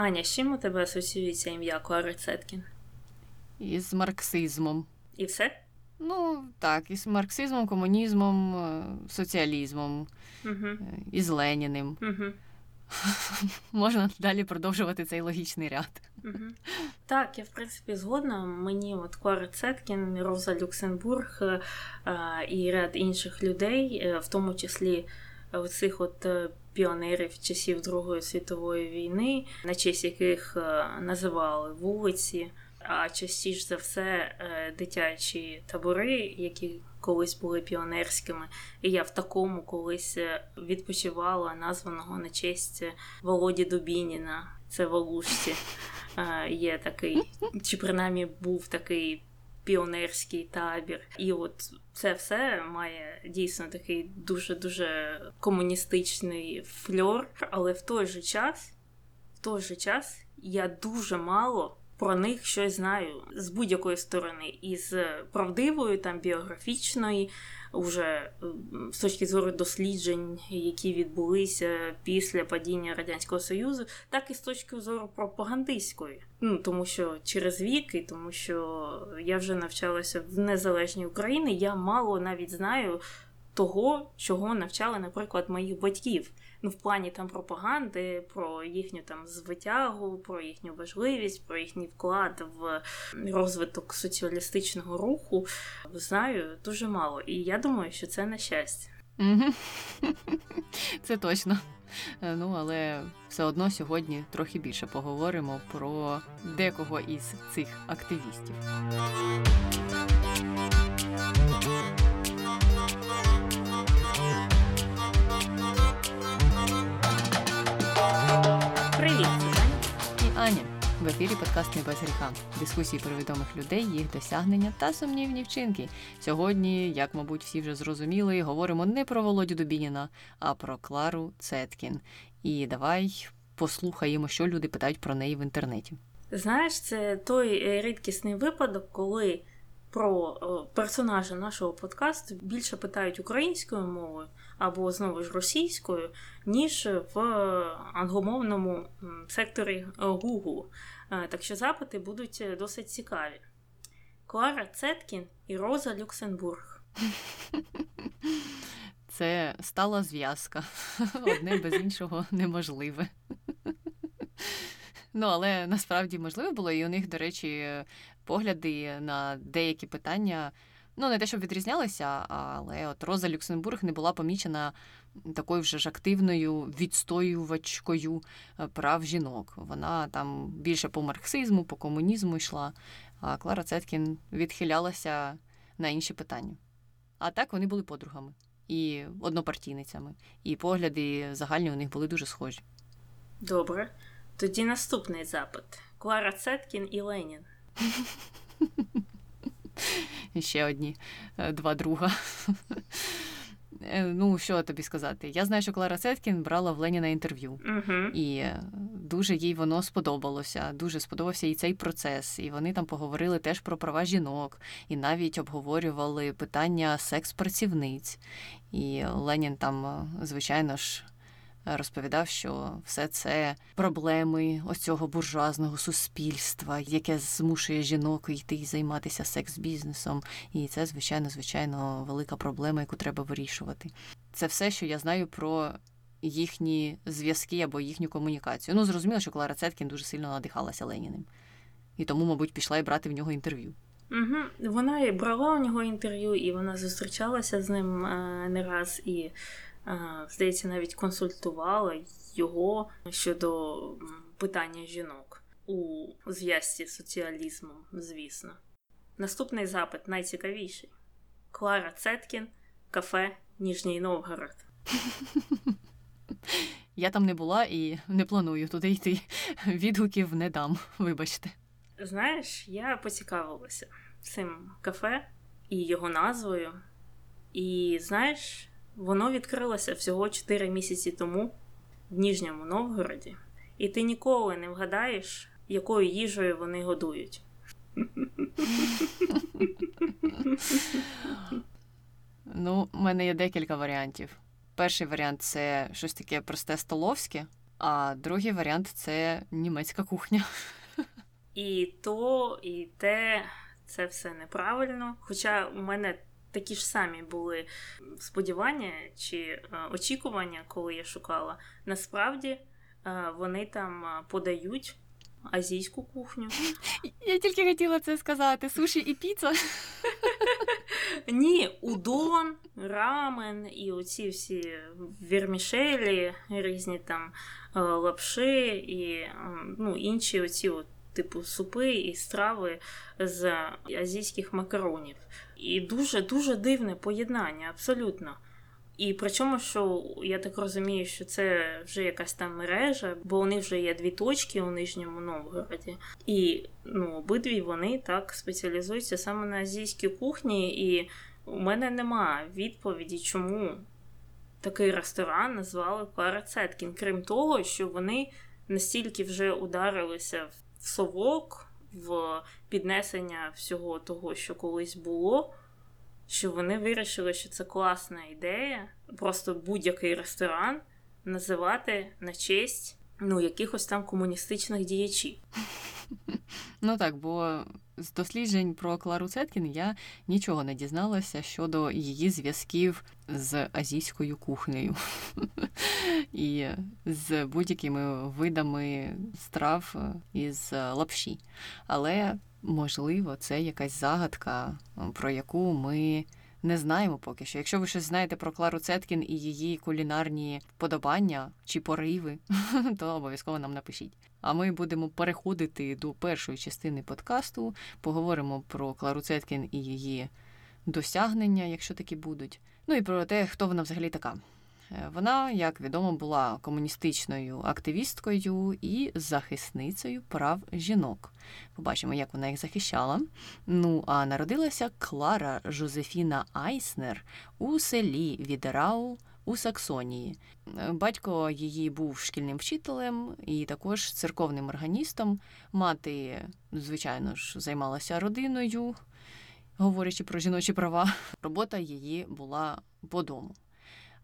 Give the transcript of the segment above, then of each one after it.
Аня, з чим у тебе асоціюється ім'я Клари Цеткін? Із марксизмом. І все? Ну, так, із марксизмом, комунізмом, е, соціалізмом, Угу. із Леніним. Угу. Можна далі продовжувати цей логічний ряд. Угу. Так, я в принципі згодна. Мені от Клара Цеткін, Роза Люксембург е, і ряд інших людей, в тому числі цих от е, піонерів часів Другої світової війни, на честь яких е, називали вулиці, а частіше за все е, дитячі табори, які колись були піонерськими. І я в такому колись відпочивала названого на честь Володі Дубініна. Це в Олушці. Є такий, чи принаймні був такий піонерський табір. І от це все має дійсно такий дуже-дуже комуністичний фльор, але в той же час, в той же час я дуже мало. Про них щось знаю з будь-якої сторони, із правдивої, там біографічної, уже з точки зору досліджень, які відбулися після падіння радянського союзу, так і з точки зору пропагандистської. Ну тому що через віки, тому що я вже навчалася в незалежній Україні, я мало навіть знаю того, чого навчали, наприклад, моїх батьків. Ну, в плані там пропаганди, про їхню там звитягу, про їхню важливість, про їхній вклад в розвиток соціалістичного руху знаю дуже мало. І я думаю, що це на щастя. Це точно. Ну, але все одно сьогодні трохи більше поговоримо про декого із цих активістів. В ефірі подкаст «Не без гріха. Дискусії про відомих людей, їх досягнення та сумнівні вчинки. Сьогодні, як мабуть, всі вже зрозуміли, говоримо не про Володю Дубініна, а про Клару Цеткін. І давай послухаємо, що люди питають про неї в інтернеті. Знаєш, це той рідкісний випадок, коли про персонажа нашого подкасту більше питають українською мовою або знову ж російською, ніж в англомовному секторі Google. Так що запити будуть досить цікаві. Клара Цеткін і Роза Люксембург. Це стала зв'язка. Одне без іншого неможливе. Ну, але насправді можливо було, і у них, до речі, погляди на деякі питання. Ну, не те, щоб відрізнялися, але от Роза Люксембург не була помічена такою вже ж активною відстоювачкою е, прав жінок. Вона там більше по марксизму, по комунізму йшла, а Клара Цеткін відхилялася на інші питання. А так вони були подругами і однопартійницями, і погляди загальні у них були дуже схожі. Добре. Тоді наступний запит: Клара Цеткін і Ленін. Ще одні е, два друга. Е, ну, що тобі сказати? Я знаю, що Клара Цеткін брала в Леніна інтерв'ю, uh і е, дуже їй воно сподобалося. Дуже сподобався і цей процес. І вони там поговорили теж про права жінок, і навіть обговорювали питання секс-працівниць. І Ленін там, звичайно ж, розповідав, що все це проблеми ось цього буржуазного суспільства, яке змушує жінок йти і займатися секс-бізнесом. І це, звичайно, звичайно, велика проблема, яку треба вирішувати. Це все, що я знаю про їхні зв'язки або їхню комунікацію. Ну, зрозуміло, що Клара Цеткін дуже сильно надихалася Леніним. І тому, мабуть, пішла і брати в нього інтерв'ю. Угу. Вона і брала у нього інтерв'ю, і вона зустрічалася з ним е, не раз і здається, навіть консультувала його щодо питання жінок у зв'язці з соціалізмом, звісно. Наступний запит найцікавіший: Клара Цеткін, кафе Ніжній Новгород. Я там не була і не планую туди йти. Відгуків не дам, вибачте. Знаєш, я поцікавилася цим кафе і його назвою. І знаєш, Воно відкрилося всього 4 місяці тому в Ніжньому Новгороді, і ти ніколи не вгадаєш, якою їжею вони годують. Ну, у мене є декілька варіантів. Перший варіант це щось таке просте столовське, А другий варіант це німецька кухня. І то, і те, це все неправильно. Хоча у мене такі ж самі були сподівання чи е, очікування, коли я шукала. Насправді е, вони там е, подають азійську кухню. Я тільки хотіла це сказати: суші і піца. Ні, удон, рамен і оці всі вірмішелі, різні там лапши і ну, інші оці от типу супи і страви з азійських макаронів. І дуже-дуже дивне поєднання, абсолютно. І причому, що я так розумію, що це вже якась там мережа, бо них вже є дві точки у Нижньому Новгороді. І ну, обидві вони так спеціалізуються саме на азійській кухні, і у мене нема відповіді, чому такий ресторан назвали Клара Цеткін. Крім того, що вони настільки вже ударилися в совок, в піднесення всього того, що колись було що вони вирішили, що це класна ідея, просто будь-який ресторан називати на честь ну, якихось там комуністичних діячів. Ну так, бо з досліджень про Клару Цеткін я нічого не дізналася щодо її зв'язків з азійською кухнею і з будь-якими видами страв із лапші. Але можливо, це якась загадка, про яку ми. Не знаємо поки що. Якщо ви щось знаєте про Клару Цеткін і її кулінарні вподобання чи пориви, то обов'язково нам напишіть. А ми будемо переходити до першої частини подкасту. Поговоримо про Клару Цеткін і її досягнення, якщо такі будуть. Ну і про те, хто вона взагалі така. Е, вона, як відомо, була комуністичною активісткою і захисницею прав жінок. Побачимо, як вона їх захищала. Ну а народилася Клара Жозефіна Айснер у селі Відерау у Саксонії. Е, батько її був шкільним вчителем і також церковним органістом. Мати, звичайно ж, займалася родиною, говорячи про жіночі права. Робота її була по дому.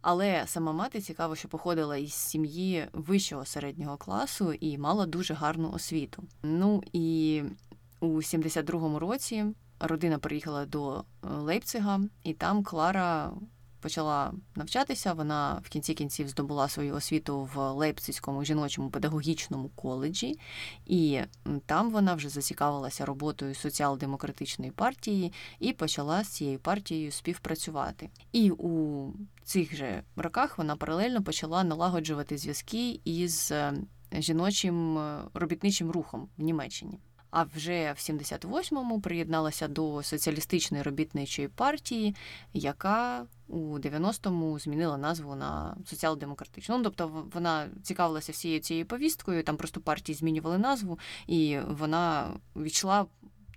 Але сама мати цікаво, що походила із сім'ї вищого середнього класу і мала дуже гарну освіту. Ну і у 72-му році родина приїхала до Лейпцига, і там Клара почала навчатися. Вона в кінці кінців здобула свою освіту в Лейпцизькому жіночому педагогічному коледжі, і там вона вже зацікавилася роботою соціал-демократичної партії і почала з цією партією співпрацювати. І у цих же роках вона паралельно почала налагоджувати зв'язки із е, жіночим е, робітничим рухом в Німеччині а вже в 78-му приєдналася до соціалістичної робітничої партії, яка у 90-му змінила назву на соціал-демократичну. Ну, тобто вона цікавилася всією цією повісткою, там просто партії змінювали назву, і вона відчула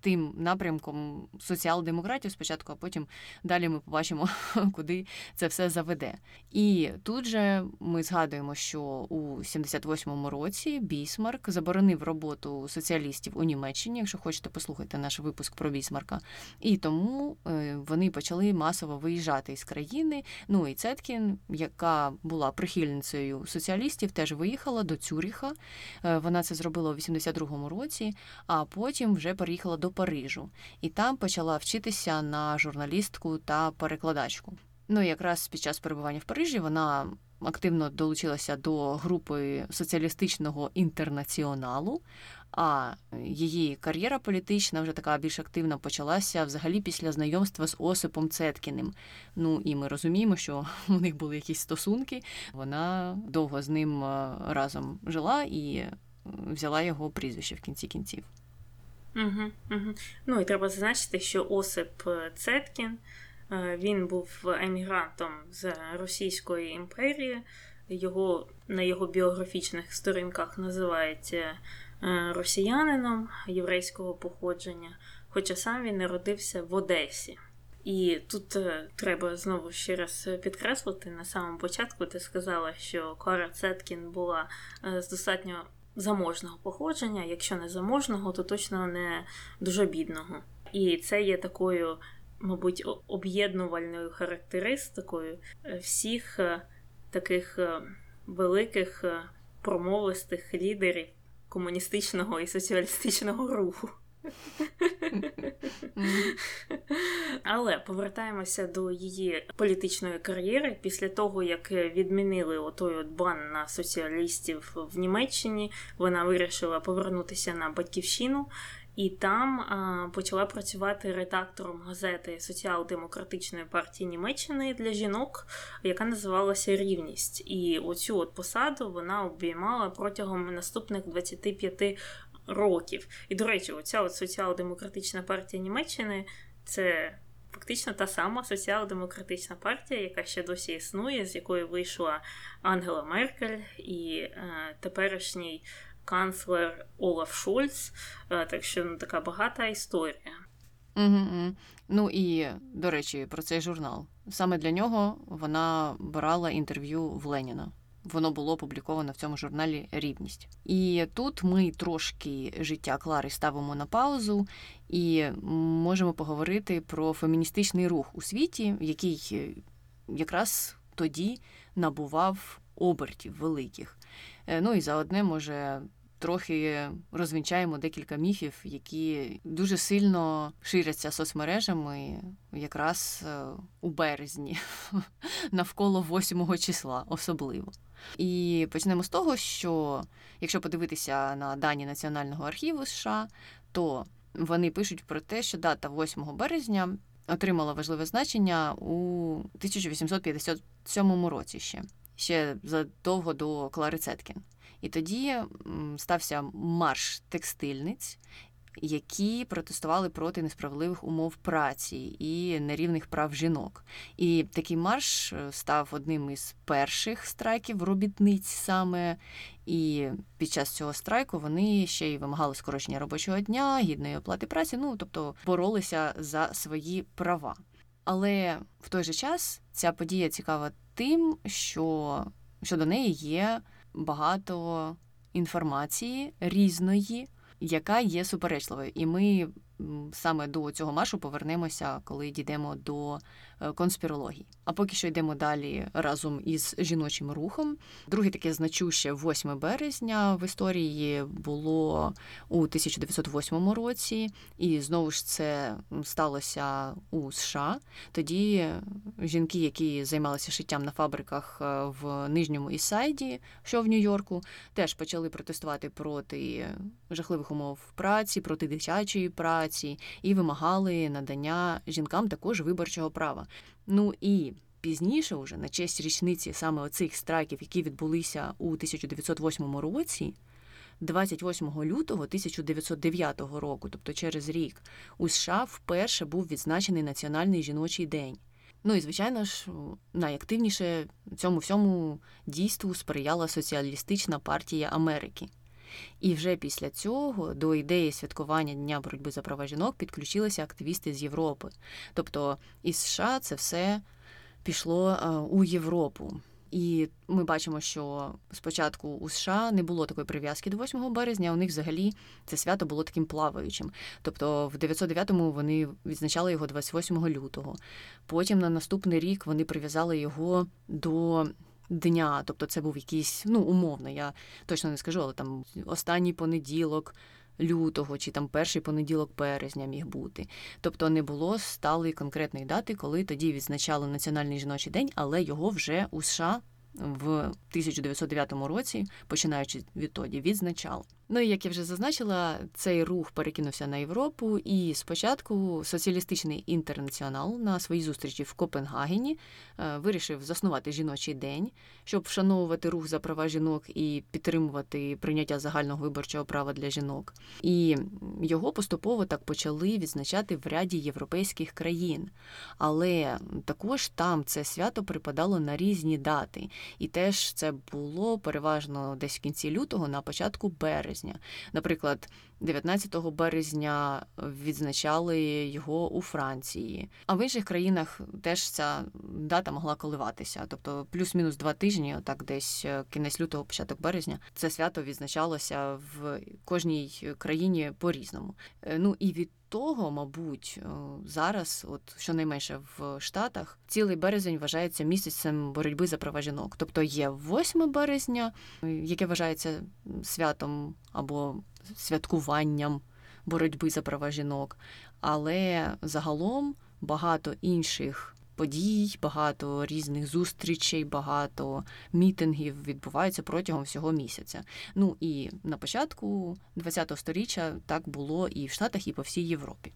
тим напрямком соціал-демократів спочатку, а потім далі ми побачимо, куди це все заведе. І тут же ми згадуємо, що у 78-му році Бісмарк заборонив роботу соціалістів у Німеччині. Якщо хочете, послухайте наш випуск про Бісмарка. І тому е, вони почали масово виїжджати із країни. Ну і Цеткін, яка була прихильницею соціалістів, теж виїхала до Цюріха. Е, вона це зробила у 82-му році, а потім вже переїхала до до Парижу, і там почала вчитися на журналістку та перекладачку. Ну якраз під час перебування в Парижі вона активно долучилася до групи соціалістичного інтернаціоналу. А її кар'єра політична вже така більш активна почалася взагалі після знайомства з Осипом Цеткіним. Ну і ми розуміємо, що у них були якісь стосунки. Вона довго з ним е, разом жила і взяла його прізвище в кінці кінців. Угу, угу. Ну і треба зазначити, що Осип е, Цеткін е, він був емігрантом з Російської імперії. Його на його біографічних сторінках називається е, росіянином єврейського походження, хоча сам він народився в Одесі. І тут треба знову ще раз підкреслити на самому початку. Ти сказала, що Клара Цеткін була з достатньо заможного походження, якщо не заможного, то точно не дуже бідного. І це є такою, мабуть, об'єднувальною характеристикою е, всіх е, таких е, великих промовистих лідерів комуністичного і соціалістичного руху. Але повертаємося до її політичної кар'єри після того, як відмінили отой от бан на соціалістів в Німеччині. Вона вирішила повернутися на батьківщину. І там а, почала працювати редактором газети Соціал-демократичної партії Німеччини для жінок, яка називалася Рівність. І оцю от посаду вона обіймала протягом наступних 25 років. І, до речі, оця от соціал-демократична партія Німеччини це фактично та сама соціал-демократична партія, яка ще досі існує, з якої вийшла Ангела Меркель і е, теперішній канцлер Олаф Шольц. Е, так що ну, така багата історія. Угу. Ну і до речі, про цей журнал. Саме для нього вона брала інтерв'ю в Леніна воно було опубліковано в цьому журналі Рівність. І тут ми трошки життя Клари ставимо на паузу і можемо поговорити про феміністичний рух у світі, який е, якраз тоді набував обертів великих. Е, ну і заодне може трохи розвінчаємо декілька міфів, які дуже сильно ширяться соцмережами якраз е, у березні, навколо 8 числа, особливо. І почнемо з того, що якщо подивитися на дані Національного архіву США, то вони пишуть про те, що дата 8 березня отримала важливе значення у 1857 році ще, ще задовго до Клари Цеткін. І тоді стався марш текстильниць, які протестували проти несправедливих умов праці і нерівних прав жінок. І такий марш е, став одним із перших страйків робітниць саме. І під час цього страйку вони ще й вимагали скорочення робочого дня, гідної оплати праці, ну тобто боролися за свої права. Але в той же час ця подія цікава тим, що, що до неї є багато інформації різної, яка є суперечливою. І ми саме до цього маршу повернемося, коли дійдемо до конспірології. А поки що йдемо далі разом із жіночим рухом. Друге таке значуще 8 березня в історії було у 1908 році, і знову ж це сталося у США. Тоді жінки, які займалися шиттям на фабриках е, в Нижньому Ісайді, що в Нью-Йорку, теж почали протестувати проти жахливих умов праці, проти дитячої праці і вимагали надання жінкам також виборчого права. Ну і пізніше, уже на честь річниці саме оцих страйків, які відбулися у 1908 році. 28 лютого 1909 року, тобто через рік, у США вперше був відзначений Національний жіночий день. Ну і, звичайно ж, найактивніше цьому всьому дійству сприяла Соціалістична партія Америки. І вже після цього до ідеї святкування Дня боротьби за права жінок підключилися активісти з Європи. Тобто із США це все пішло е, у Європу. І ми бачимо, що спочатку у США не було такої прив'язки до 8 березня. У них взагалі це свято було таким плаваючим. Тобто, в 909-му вони відзначали його 28 лютого. Потім на наступний рік вони прив'язали його до дня. Тобто це був якийсь, ну, умовно, я точно не скажу, але там останній понеділок лютого чи там перший понеділок березня міг бути. Тобто не було сталої конкретної дати, коли тоді відзначали Національний жіночий день, але його вже у США в 1909 році, починаючи відтоді, відзначали. Ну і як я вже зазначила, цей рух перекинувся на Європу, і спочатку соціалістичний інтернаціонал на своїй зустрічі в Копенгагені е, вирішив заснувати жіночий день, щоб вшановувати рух за права жінок і підтримувати прийняття загального виборчого права для жінок. І його поступово так почали відзначати в ряді європейських країн. Але також там це свято припадало на різні дати, і теж це було переважно десь в кінці лютого, на початку березня березня. Наприклад, 19 березня відзначали його у Франції, а в інших країнах теж ця дата могла коливатися. Тобто, плюс-мінус два тижні, так десь е, кінець лютого, початок березня, це свято відзначалося в кожній країні по різному. Е, ну і від того, мабуть, зараз, от щонайменше в Штатах, цілий березень вважається місяцем боротьби за права жінок. Тобто є 8 березня, яке вважається святом або святкуванням боротьби за права жінок, але загалом багато інших подій, багато різних зустрічей, багато мітингів відбуваються протягом всього місяця. Ну і на початку ХХ століття так було і в Штатах, і по всій Європі.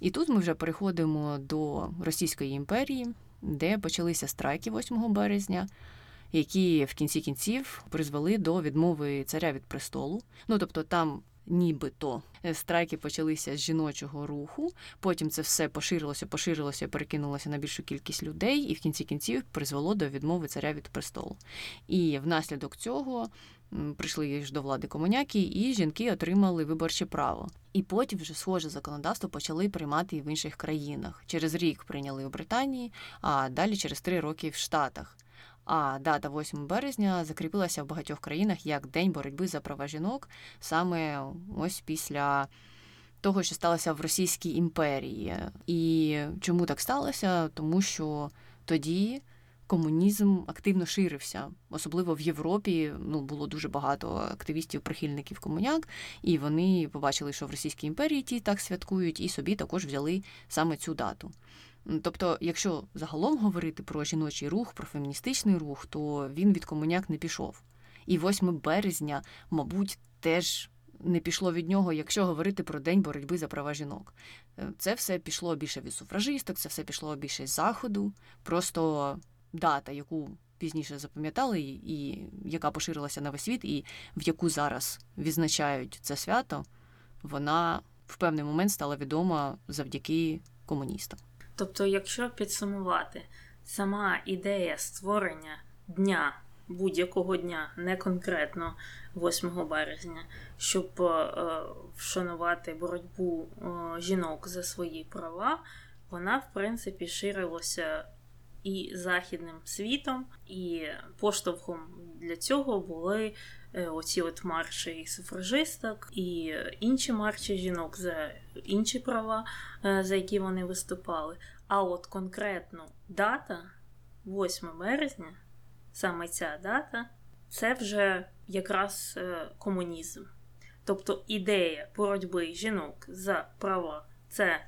І тут ми вже переходимо до Російської імперії, де почалися страйки 8 березня. Які в кінці кінців призвели до відмови царя від престолу. Ну тобто там нібито е, страйки почалися з жіночого руху. Потім це все поширилося, поширилося, перекинулося на більшу кількість людей, і в кінці кінців призвело до відмови царя від престолу. І внаслідок цього. Прийшли ж до влади комуняки, і жінки отримали виборче право. І потім вже схоже законодавство почали приймати і в інших країнах. Через рік прийняли у Британії, а далі через три роки в Штатах. А дата 8 березня закріпилася в багатьох країнах як День боротьби за права жінок, саме ось після того, що сталося в Російській імперії. І чому так сталося? Тому що тоді. Комунізм активно ширився, особливо в Європі. Ну було дуже багато активістів, прихильників комуняк, і вони побачили, що в Російській імперії ті так святкують, і собі також взяли саме цю дату. Тобто, якщо загалом говорити про жіночий рух, про феміністичний рух, то він від комуняк не пішов. І 8 березня, мабуть, теж не пішло від нього, якщо говорити про день боротьби за права жінок. Е, це все пішло більше від суфражисток, це все пішло більше з заходу. Просто дата, яку пізніше запам'ятали, і яка поширилася на весь світ, і в яку зараз відзначають це свято, вона в певний момент стала відома завдяки комуністам. Тобто, якщо підсумувати, сама ідея створення дня, будь-якого дня, не конкретно 8 березня, щоб е, вшанувати боротьбу е, жінок за свої права, вона, в принципі, ширилася і західним світом, і поштовхом для цього були Е, оці от марші і суфражисток, і інші марші жінок за інші права, е, за які вони виступали. А от конкретно дата, 8 березня, саме ця дата, це вже якраз е, комунізм. Тобто ідея боротьби жінок за права це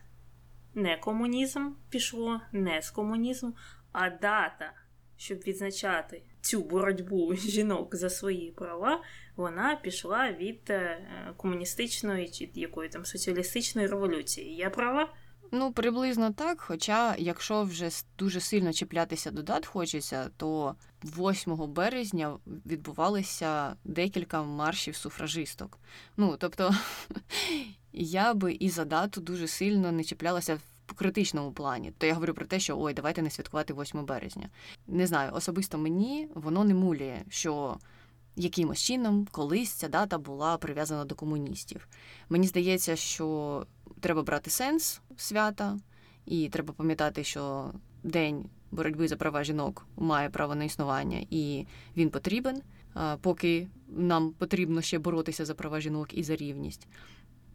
не комунізм пішло, не з комунізму, а дата, щоб відзначати цю боротьбу жінок за свої права, вона пішла від е, комуністичної чи якої там соціалістичної революції. Я права? Ну, приблизно так. Хоча, якщо вже дуже сильно чіплятися до дат хочеться, то 8 березня відбувалися декілька маршів суфражисток. Ну, тобто, я би і за дату дуже сильно не чіплялася в критичному плані, то я говорю про те, що ой, давайте не святкувати 8 березня. Не знаю, особисто мені воно не мулює, що якимось чином колись ця дата була прив'язана до комуністів. Мені здається, що треба брати сенс свята, і треба пам'ятати, що день боротьби за права жінок має право на існування, і він потрібен, поки нам потрібно ще боротися за права жінок і за рівність.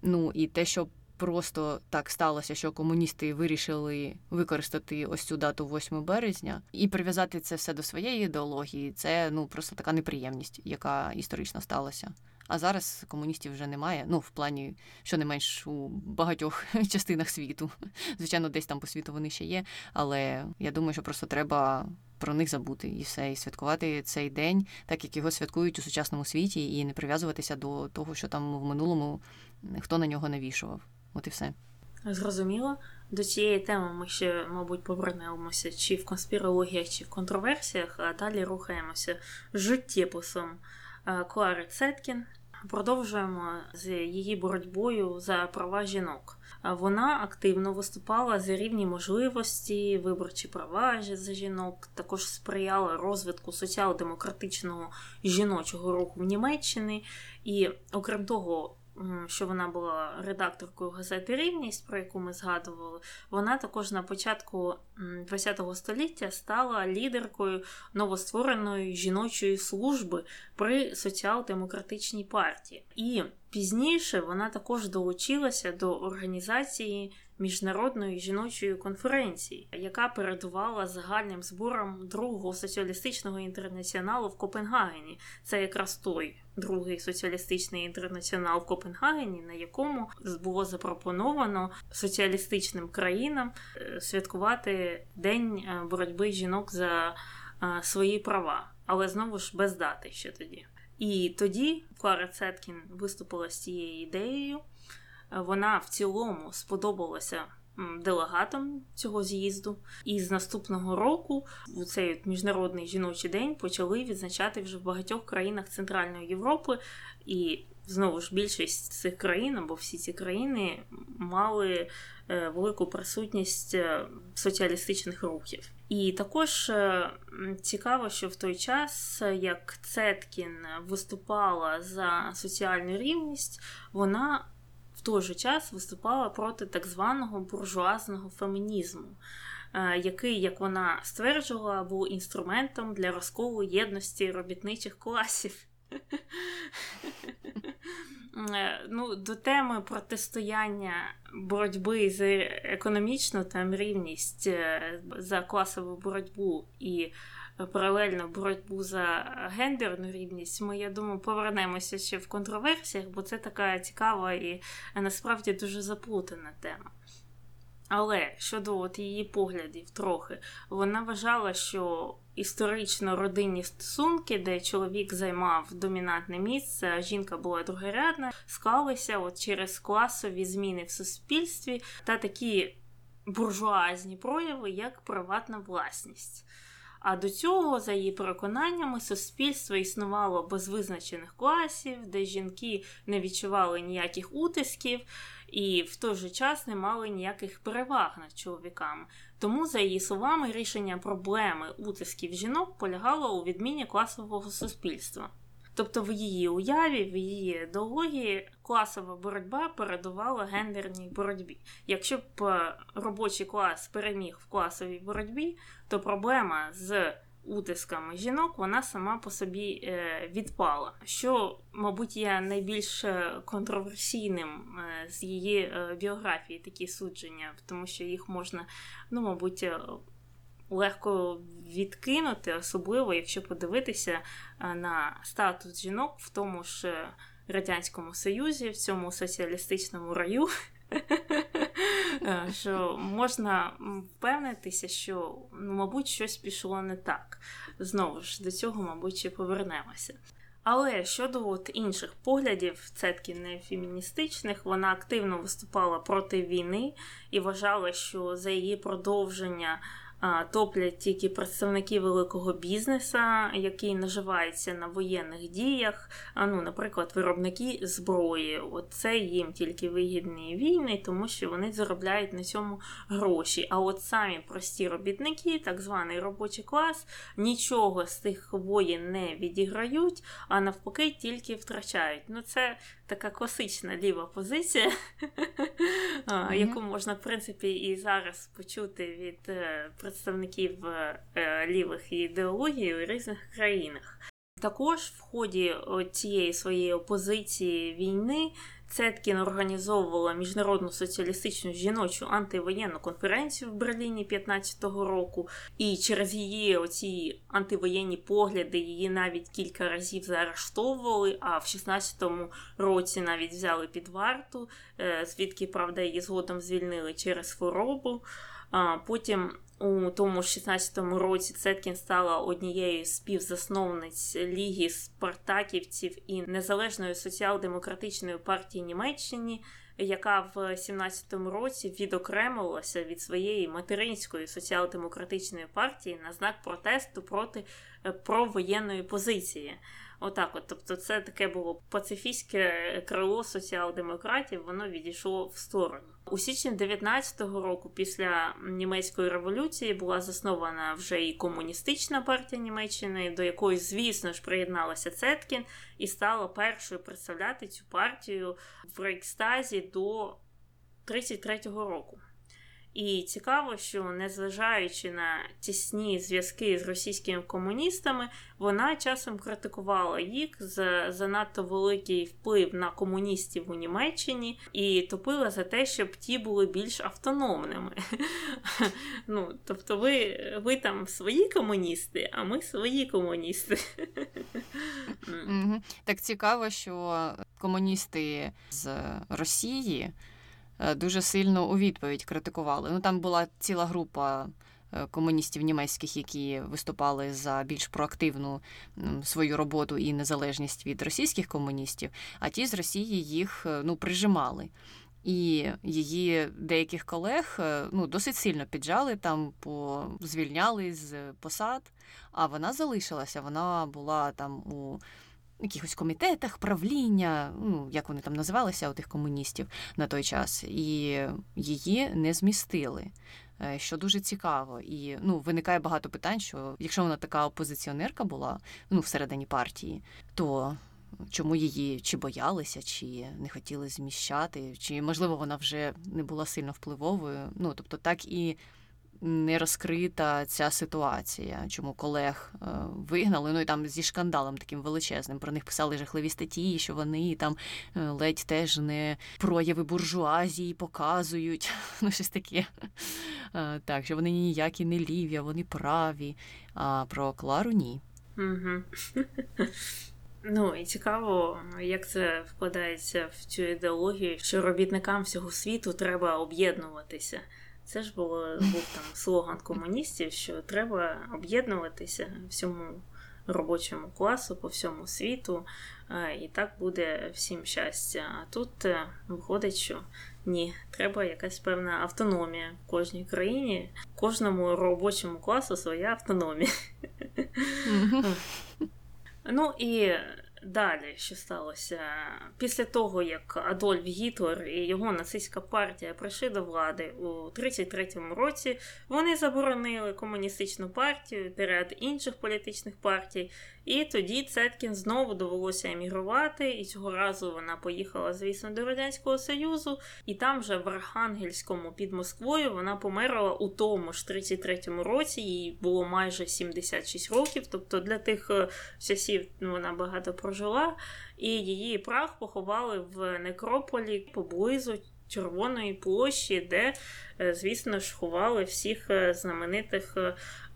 Ну і те, що просто так сталося, що комуністи вирішили використати ось цю дату 8 березня і прив'язати це все до своєї ідеології. Це ну просто така неприємність, яка історично сталася. А зараз комуністів вже немає. Ну, в плані, що не менш у багатьох частинах світу. Звичайно, десь там по світу вони ще є. Але я думаю, що просто треба про них забути і все, і святкувати цей день, так як його святкують у сучасному світі, і не прив'язуватися до того, що там в минулому хто на нього навішував. От і все. Зрозуміло. До цієї теми ми ще, мабуть, повернемося чи в конспірологіях, чи в контроверсіях, а далі рухаємося життєписом Клари Цеткін. Продовжуємо з її боротьбою за права жінок. Вона активно виступала за рівні можливості, виборчі права за жінок, також сприяла розвитку соціал-демократичного жіночого руху в Німеччині. І, окрім того, що вона була редакторкою газети Рівність, про яку ми згадували, вона також на початку ХХ століття стала лідеркою новоствореної жіночої служби при соціал-демократичній партії. І Пізніше вона також долучилася до організації міжнародної жіночої конференції, яка передувала загальним зборам другого соціалістичного інтернаціоналу в Копенгагені. Це якраз той другий соціалістичний інтернаціонал в Копенгагені, на якому було запропоновано соціалістичним країнам е, святкувати День е, боротьби жінок за е, свої права, але знову ж без дати ще тоді. І тоді Клара Цеткін виступила з цією ідеєю. Вона в цілому сподобалася делегатам цього з'їзду. І з наступного року у цей міжнародний жіночий день почали відзначати вже в багатьох країнах Центральної Європи. І знову ж більшість цих країн, або всі ці країни мали е, велику присутність е, соціалістичних рухів. І також е, цікаво, що в той час, як Цеткін виступала за соціальну рівність, вона в той же час виступала проти так званого буржуазного фемінізму, який, як вона стверджувала, був інструментом для розколу єдності робітничих класів. Е, ну, До теми протистояння боротьби за економічну там рівність е, за класову боротьбу і паралельно боротьбу за гендерну рівність, ми, я думаю, повернемося ще в контроверсіях, бо це така цікава і насправді дуже заплутана тема. Але щодо от її поглядів трохи, вона вважала, що історично родинні стосунки, де чоловік займав домінантне місце, а жінка була другорядна, склалися от через класові зміни в суспільстві та такі буржуазні прояви, як приватна власність. А до цього, за її переконаннями, суспільство існувало без визначених класів, де жінки не відчували ніяких утисків і в той же час не мали ніяких переваг над чоловіками. Тому, за її словами, рішення проблеми утисків жінок полягало у відміні класового суспільства. Тобто в її уяві, в її ідеології класова боротьба передувала гендерній боротьбі. Якщо б е, робочий клас переміг в класовій боротьбі, то проблема з утисками жінок вона сама по собі е, відпала. Що, мабуть, є найбільш е, контроверсійним з її біографії такі судження, тому що їх можна, ну, мабуть, легко відкинути, особливо якщо подивитися е, на статус жінок в тому ж е, Радянському Союзі, в цьому соціалістичному раю. Е, що можна впевнитися, що, ну, мабуть, щось пішло не так. Знову ж до цього, мабуть, ще повернемося. Але щодо от інших поглядів, цетки не феміністичних, вона активно виступала проти війни і вважала, що за її продовження топлять тільки представники великого бізнесу, який наживається на воєнних діях. Ну, наприклад, виробники зброї. Це їм тільки вигідні війни, тому що вони заробляють на цьому гроші. А от самі прості робітники, так званий робочий клас, нічого з тих воєн не відіграють, а навпаки, тільки втрачають. Ну, це така класична ліва позиція, яку можна, в принципі, і зараз почути від е, представників е, лівих ідеологій у різних країнах. Також в ході цієї своєї опозиції війни Цеткін організовувала міжнародну соціалістичну жіночу антивоєнну конференцію в Берліні 15-го року, і через її оці антивоєнні погляди її навіть кілька разів заарештовували. А в 16-му році навіть взяли під варту, е, звідки правда її згодом звільнили через хворобу. Потім у тому 16-му році Цеткін стала однією з співзасновниць Ліги Спартаківців і Незалежної соціал-демократичної партії Німеччини, яка в 17-му році відокремилася від своєї материнської соціал-демократичної партії на знак протесту проти е, провоєнної позиції. Отак, от, тобто, це таке було пацифістське крило соціал-демократів, воно відійшло в сторону. У січні 19-го року, після німецької революції, була заснована вже і комуністична партія Німеччини, до якої, звісно ж, приєдналася Цеткін, і стала першою представляти цю партію в Рейкстазі до 33-го року. І цікаво, що незважаючи на тісні зв'язки з російськими комуністами, вона часом критикувала їх за занадто великий вплив на комуністів у Німеччині і топила за те, щоб ті були більш автономними. Ну, Тобто, ви, ви там свої комуністи, а ми свої комуністи. Так цікаво, що комуністи з Росії. Е, дуже сильно у відповідь критикували. Ну там була ціла група. Е, комуністів німецьких, які виступали за більш проактивну свою роботу і незалежність від російських комуністів, а ті з Росії їх е, ну прижимали. І її деяких колег ну досить сильно піджали там, звільняли з посад. А вона залишилася. Вона була там у якихось комітетах правління, ну як вони там називалися у тих комуністів на той час, і її не змістили. Е, що дуже цікаво, і ну виникає багато питань, що якщо вона така опозиціонерка була ну всередині партії, то чому її чи боялися, чи не хотіли зміщати, чи можливо вона вже не була сильно впливовою? Ну тобто, так і не розкрита ця ситуація, чому колег е, вигнали. Ну і там зі шкандалом таким величезним. Про них писали жахливі статті, що вони там е, ледь теж не прояви буржуазії показують. Ну, щось таке. Е, так, що вони ніякі не ліві, а вони праві. А про Клару ні. Ну і цікаво, як це вкладається в цю ідеологію, що робітникам всього світу треба об'єднуватися. Це ж було був там слоган комуністів, що треба об'єднуватися всьому робочому класу по всьому світу, і так буде всім щастя. А тут е, виходить, що ні, треба якась певна автономія в кожній країні, кожному робочому класу своя автономія. Ну і Далі, що сталося? Після того, як Адольф Гітлер і його нацистська партія прийшли до влади у 33-му році, вони заборонили комуністичну партію та інших політичних партій, і тоді Цеткін знову довелося емігрувати, і цього разу вона поїхала, звісно, до Радянського Союзу, і там же в Архангельському під Москвою вона померла у тому ж 33-му році, їй було майже 76 років. Тобто для тих е, часів вона багато прожила, і її прах поховали в некрополі поблизу. Червоної площі, де, е, звісно ж, ховали всіх е, знаменитих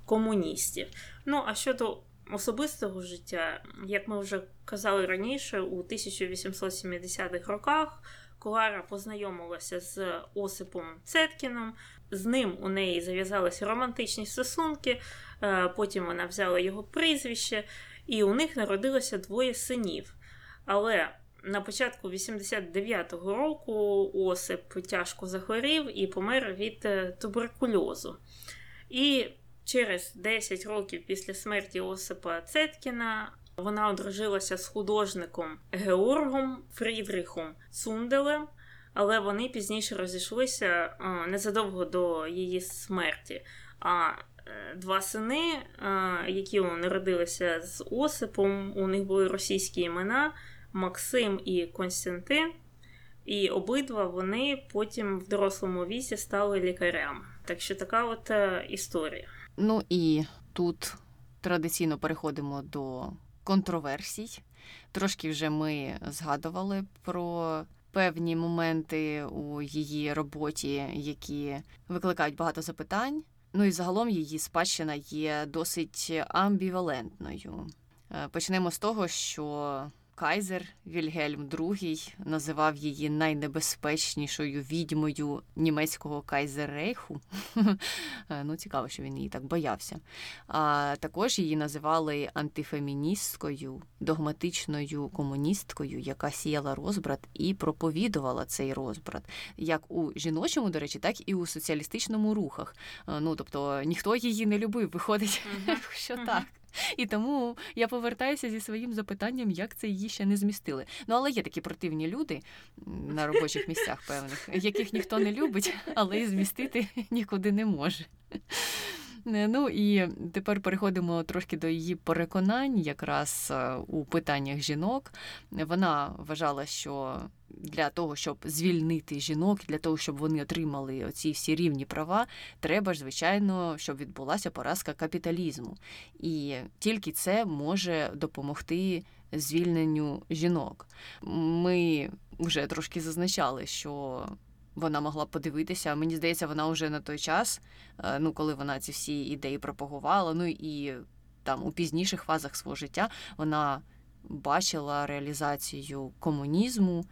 комуністів. Ну, а щодо особистого життя, як ми вже казали раніше, у 1870-х роках Клара познайомилася з Осипом Цеткіном, з ним у неї зав'язалися романтичні стосунки, е, потім вона взяла його прізвище, і у них народилося двоє синів. Але на початку 89-го року Осип тяжко захворів і помер від е, туберкульозу. І Через 10 років після смерті Осипа Цеткіна вона одружилася з художником Георгом Фрідрихом Цунделем, але вони пізніше розійшлися е, незадовго до її смерті. А два сини, е, які народилися з Осипом, у них були російські імена Максим і Константин. І обидва вони потім в дорослому віці стали лікарями. Так що така от історія. Ну і тут традиційно переходимо до контроверсій. Трошки вже ми згадували про певні моменти у її роботі, які викликають багато запитань. Ну і загалом її спадщина є досить амбівалентною. Е, почнемо з того, що Кайзер Вільгельм II називав її найнебезпечнішою відьмою німецького кайзеррейху. ну, цікаво, що він її так боявся. А також її називали антифеміністкою, догматичною комуністкою, яка сіяла розбрат і проповідувала цей розбрат, як у жіночому, до речі, так і у соціалістичному рухах. Ну тобто ніхто її не любив, виходить, що так. І тому я повертаюся зі своїм запитанням, як це її ще не змістили. Ну, але є такі противні люди на робочих місцях певних, яких ніхто не любить, але і змістити нікуди не може. Ну і тепер переходимо трошки до її переконань, якраз е, у питаннях жінок. Вона вважала, що для того, щоб звільнити жінок, для того, щоб вони отримали оці всі рівні права, треба ж, звичайно, щоб відбулася поразка капіталізму. І тільки це може допомогти звільненню жінок. Ми вже трошки зазначали, що. Вона могла подивитися. Мені здається, вона вже на той час, е, ну коли вона ці всі ідеї пропагувала, ну і там у пізніших фазах свого життя вона бачила реалізацію комунізму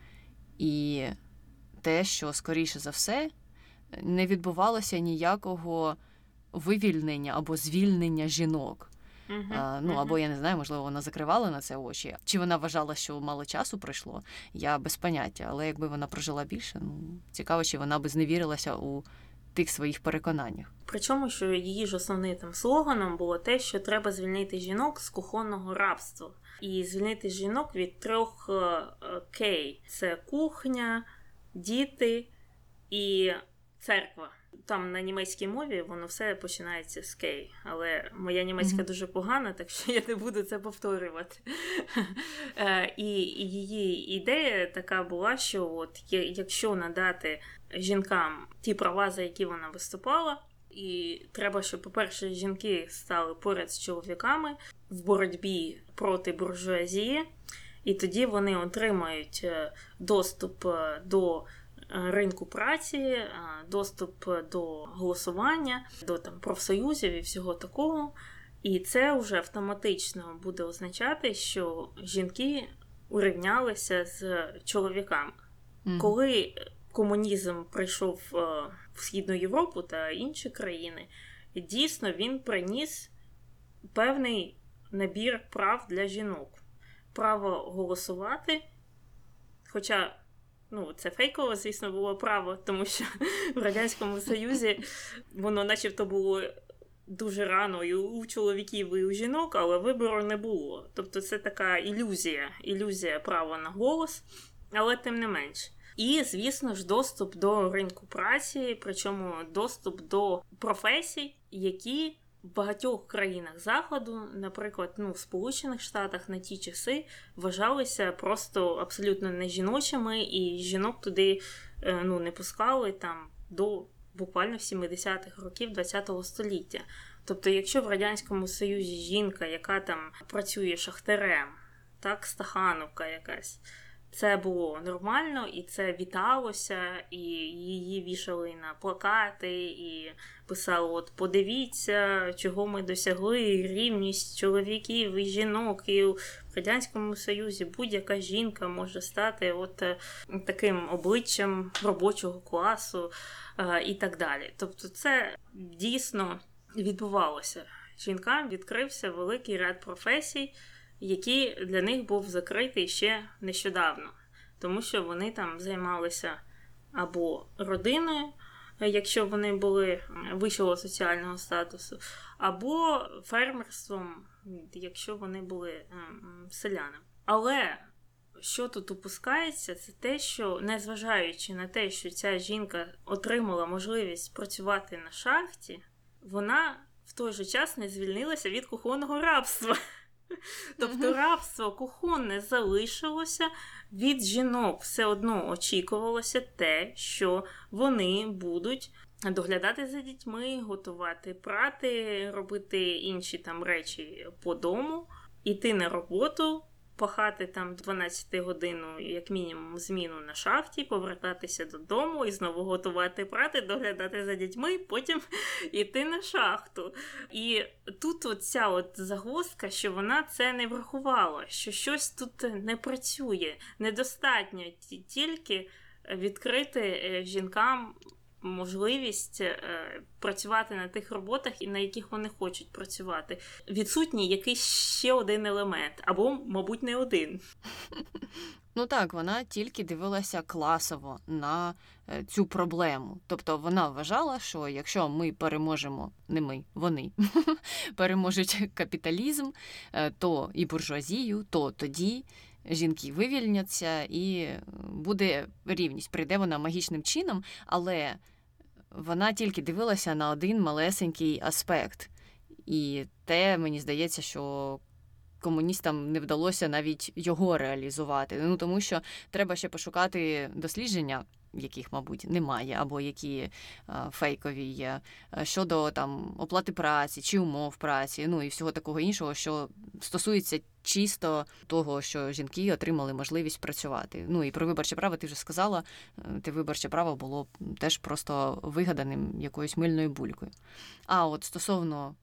і те, що, скоріше за все, не відбувалося ніякого вивільнення або звільнення жінок. Мгм, А, ну або я не знаю, можливо, вона закривала на це очі. Чи вона вважала, що мало часу пройшло? Я без поняття. Але якби вона прожила більше, ну цікаво, чи вона би зневірилася у тих своїх переконаннях. Причому, що її ж основним там слоганом було те, що треба звільнити жінок з кухонного рабства. І звільнити жінок від трьох е, е, кей: це кухня, діти і церква. Там на німецькій мові воно все починається з кей, але моя німецька Мгм. дуже погана, так що я не буду це повторювати. Е, І її ідея така була, що от якщо надати жінкам ті права, за які вона виступала, і треба, щоб, по-перше, жінки стали поряд з чоловіками в боротьбі проти буржуазії, і тоді вони отримають е, доступ е, до ринку праці, е, доступ до голосування, до там профсоюзів і всього такого. І це вже автоматично буде означати, що жінки урівнялися з чоловіками. Мгм. Коли комунізм прийшов е, в Східну Європу та інші країни, дійсно він приніс певний набір прав для жінок. Право голосувати. Хоча, ну, це фейково, звісно, було право, тому що в Радянському Союзі воно начебто було дуже рано і у чоловіків, і у жінок, але вибору не було. Тобто це така ілюзія, ілюзія права на голос, але тим не менш. І, звісно ж, доступ до ринку праці, причому доступ до професій, які в багатьох країнах заходу, наприклад, ну, в Сполучених Штатах на ті часи вважалися просто абсолютно не жіночими, і жінок туди е, ну, не пускали там до буквально 70-х років ХХ століття. Тобто, якщо в Радянському Союзі жінка, яка там працює шахтарем, так, стахановка якась, це було нормально, і це віталося, і її вішали на плакати, і писали: от подивіться, чого ми досягли, рівність чоловіків і жінок. І в Радянському Союзі будь-яка жінка може стати от е, таким обличчям робочого класу е, і так далі. Тобто, це дійсно відбувалося. Жінкам відкрився великий ряд професій, який для них був закритий ще нещодавно, тому що вони там займалися або родиною, якщо вони були вищого соціального статусу, або фермерством, якщо вони були ем, селянами. Але що тут упускається, це те, що незважаючи на те, що ця жінка отримала можливість працювати на шахті, вона в той же час не звільнилася від кухонного рабства. Тобто рабство кухонне залишилося від жінок, все одно очікувалося те, що вони будуть доглядати за дітьми, готувати прати, робити інші там речі по дому, іти на роботу, пахати там 12 годину, як мінімум, зміну на шахті, повертатися додому і знову готувати прати, доглядати за дітьми, потім іти на шахту. І тут от ця от загвоздка, що вона це не врахувала, що щось тут не працює, недостатньо тільки відкрити е, жінкам. Можливість е, працювати на тих роботах, і на яких вони хочуть працювати. Відсутній якийсь ще один елемент, або, мабуть, не один. Ну так, вона тільки дивилася класово на е, цю проблему. Тобто вона вважала, що якщо ми переможемо, не ми, вони переможуть капіталізм, е, то і буржуазію, то тоді жінки вивільняться і буде рівність. Прийде вона магічним чином, але вона тільки дивилася на один малесенький аспект. І те, мені здається, що комуністам не вдалося навіть його реалізувати. Ну тому що треба ще пошукати дослідження яких, мабуть, немає, або які фейкові є, щодо там оплати праці чи умов праці, ну і всього такого іншого, що стосується чисто того, що жінки отримали можливість працювати. Ну і про виборче право ти вже сказала, е, те виборче право було теж просто вигаданим якоюсь мильною булькою. А от стосовно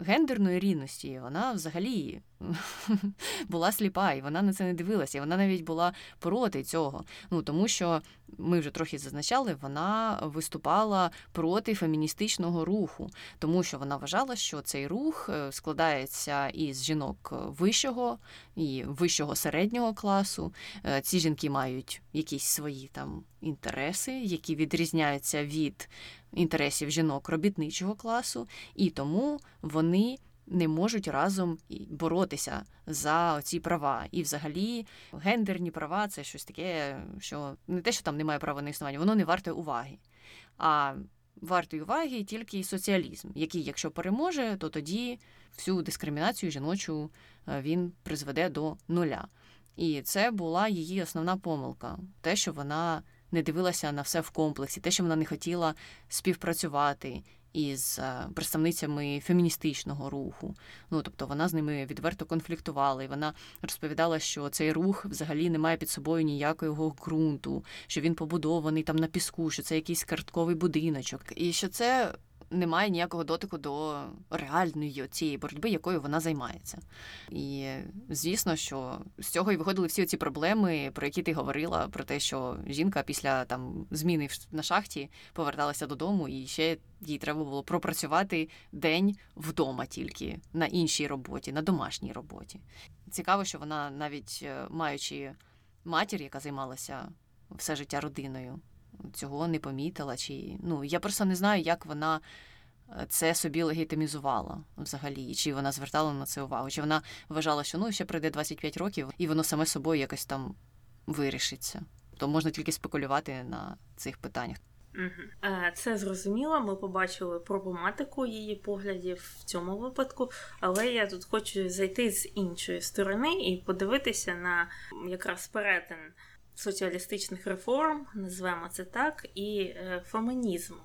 гендерної рівності вона взагалі була сліпа, і вона на це не дивилася. І вона навіть була проти цього. Ну тому що ми вже трохи зазначали, вона виступала проти феміністичного руху, тому що вона вважала, що цей рух е, складається із жінок вищого і вищого середнього класу. Е, ці жінки мають якісь свої там інтереси, які відрізняються від інтересів жінок робітничого класу, і тому вони не можуть разом боротися за ці права. І, взагалі, гендерні права це щось таке, що не те, що там немає права на існування, воно не варте уваги. А вартої уваги тільки соціалізм, який, якщо переможе, то тоді всю дискримінацію жіночу е, він призведе до нуля. І це була її основна помилка, те, що вона не дивилася на все в комплексі, те, що вона не хотіла співпрацювати із е, представницями феміністичного руху. Ну тобто вона з ними відверто конфліктувала, і вона розповідала, що цей рух взагалі не має під собою ніякого ґрунту, що він побудований там на піску, що це якийсь картковий будиночок, і що це немає ніякого дотику до реальної цієї боротьби, якою вона займається. І звісно, що з цього і виходили всі ці проблеми, про які ти говорила, про те, що жінка після там зміни на шахті поверталася додому, і ще їй треба було пропрацювати день вдома тільки на іншій роботі, на домашній роботі. Цікаво, що вона навіть е, маючи матір, яка займалася все життя родиною цього не помітила. Чи ну я просто не знаю, як вона е, це собі легітимізувала взагалі, чи вона звертала на це увагу, чи вона вважала, що ну ще пройде 25 років, і воно саме собою якось там вирішиться. То можна тільки спекулювати на цих питаннях. Це зрозуміло. Ми побачили проблематику її поглядів в цьому випадку, але я тут хочу зайти з іншої сторони і подивитися на якраз перетин соціалістичних реформ, назвемо це так, і е, фемінізму.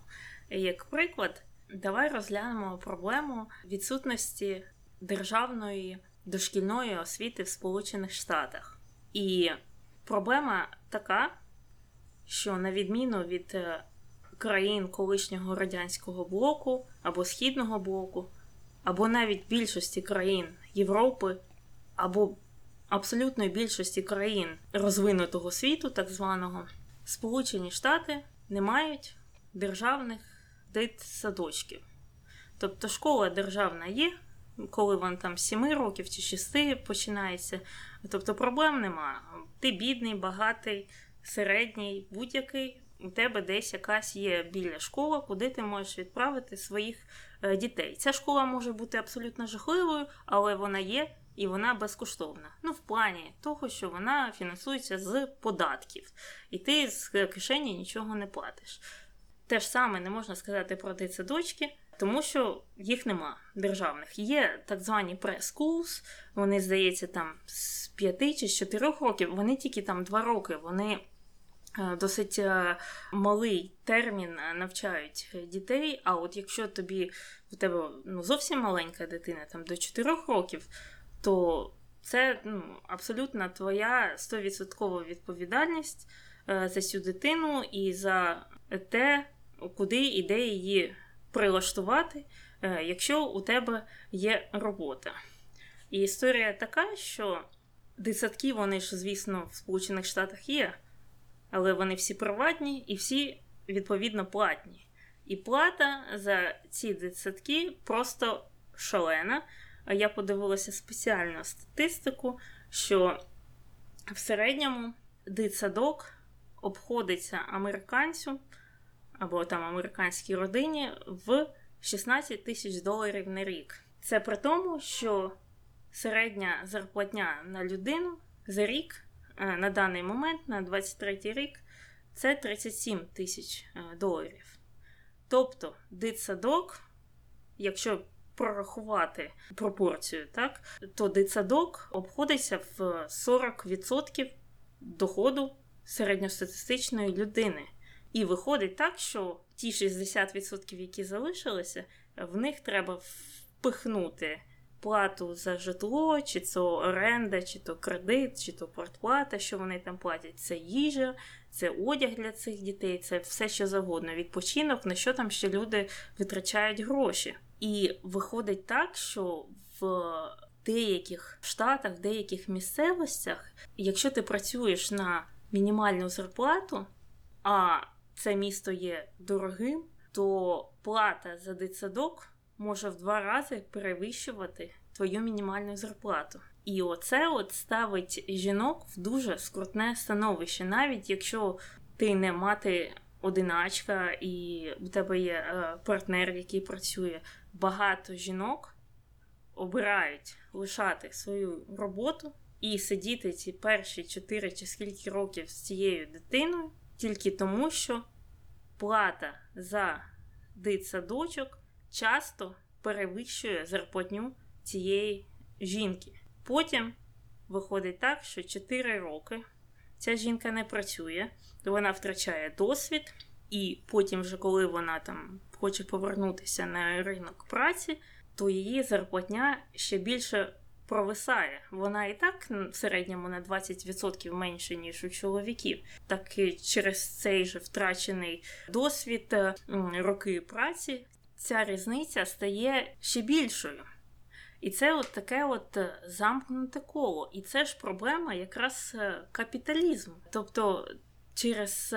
Як приклад, давай розглянемо проблему відсутності державної дошкільної освіти в Сполучених Штатах. І проблема така, що на відміну від е, країн колишнього радянського блоку або Східного блоку, або навіть більшості країн Європи, або абсолютної більшості країн розвинутого світу, так званого, Сполучені Штати не мають державних дитсадочків. Тобто школа державна є, коли вон там 7 років чи 6 починається. Тобто проблем нема. Ти бідний, багатий, середній, будь-який. У тебе десь якась є біля школа, куди ти можеш відправити своїх е, дітей. Ця школа може бути абсолютно жахливою, але вона є, і вона безкоштовна. Ну, в плані того, що вона фінансується з податків, і ти з кишені нічого не платиш. Те ж саме не можна сказати про дитсадочки, тому що їх нема державних. Є так звані прес-кулс, вони, здається, там з 5 чи з 4 років, вони тільки там 2 роки, вони. Е, досить е, малий термін навчають дітей. А от якщо тобі у тебе ну, зовсім маленька дитина, там до 4 років, то це ну, абсолютно твоя 100% відповідальність е, за цю дитину і за те, куди і де її прилаштувати, е, якщо у тебе є робота. І історія така, що дитсадки, вони ж, звісно, в Сполучених Штатах є, але вони всі приватні і всі відповідно платні. І плата за ці дитсадки просто шалена я подивилася спеціальну статистику, що в середньому дитсадок обходиться американцю або там американській родині в 16 тисяч доларів на рік. Це при тому, що середня зарплатня на людину за рік е, на даний момент, на 23 рік, це 37 тисяч е, доларів. Тобто дитсадок, якщо прорахувати пропорцію, так то дитсадок обходиться в 40% доходу середньостатистичної людини. І виходить так, що ті 60%, які залишилися, в них треба впихнути плату за житло, чи то оренда, чи то кредит, чи то портплата, що вони там платять. Це їжа, це одяг для цих дітей, це все що завгодно. Відпочинок, на що там ще люди витрачають гроші. І виходить так, що в деяких штатах, в деяких місцевостях, якщо ти працюєш на мінімальну зарплату, а це місто є дорогим, то плата за дитсадок може в два рази перевищувати твою мінімальну зарплату. І оце от ставить жінок в дуже скрутне становище, навіть якщо ти не мати одиначка і у тебе є е, партнер, який працює. Багато жінок обирають лишати свою роботу і сидіти ці перші 4 чи скільки років з цією дитиною тільки тому, що плата за дитсадочок часто перевищує зарплатню цієї жінки. Потім виходить так, що 4 роки ця жінка не працює, то вона втрачає досвід, і потім, вже коли вона там хоче повернутися на ринок праці, то її зарплатня ще більше провисає. Вона і так в середньому на 20% менше, ніж у чоловіків. Так і через цей же втрачений досвід е, роки праці ця різниця стає ще більшою. І це от таке от е, замкнуте коло. І це ж проблема якраз е, капіталізму. Тобто через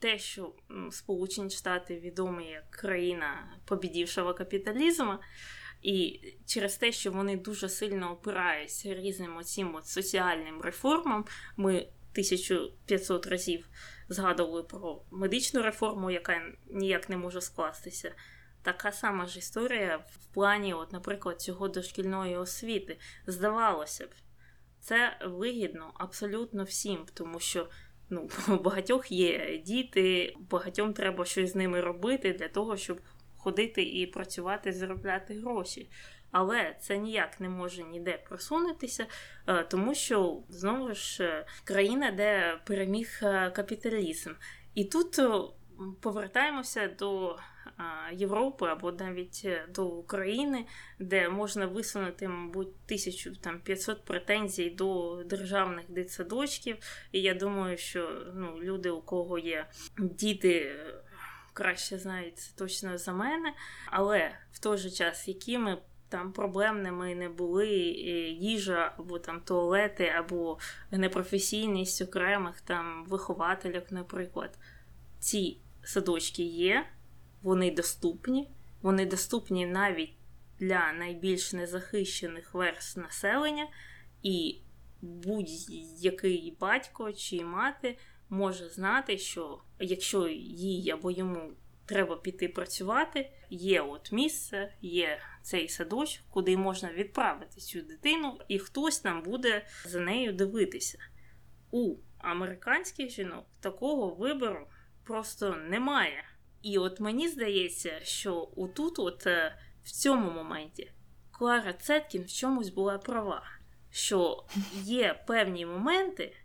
те, що Сполучені Штати відомі як країна побідівшого капіталізму, і через те, що вони дуже сильно опираються різним оцім от соціальним реформам, ми 1500 разів згадували про медичну реформу, яка ніяк не може скластися. Така сама ж історія в плані, от, наприклад, цього дошкільної освіти. Здавалося б, це вигідно абсолютно всім, тому що ну, багатьох є діти, багатьом треба щось з ними робити для того, щоб ходити і працювати, заробляти гроші. Але це ніяк не може ніде просунутися, е, тому що знову ж е, країна, де переміг е, капіталізм. І тут повертаємося до Європи або навіть до України, де можна висунути, мабуть, 1500 претензій до державних дитсадочків. І я думаю, що ну, люди, у кого є діти краще знають це точно за мене, але в той же час, якими там проблемними не були їжа, або там туалети, або непрофесійність окремих там вихователів, наприклад, ці садочки є, вони доступні, вони доступні навіть для найбільш незахищених верст населення, і будь-який батько чи мати може знати, що якщо їй або йому треба піти працювати, є от місце, є цей садочок, куди можна відправити цю дитину, і хтось там буде за нею дивитися. У американських жінок такого вибору просто немає. І от мені здається, що отут, от е, в цьому моменті, Клара Цеткін в чомусь була права, що є певні моменти,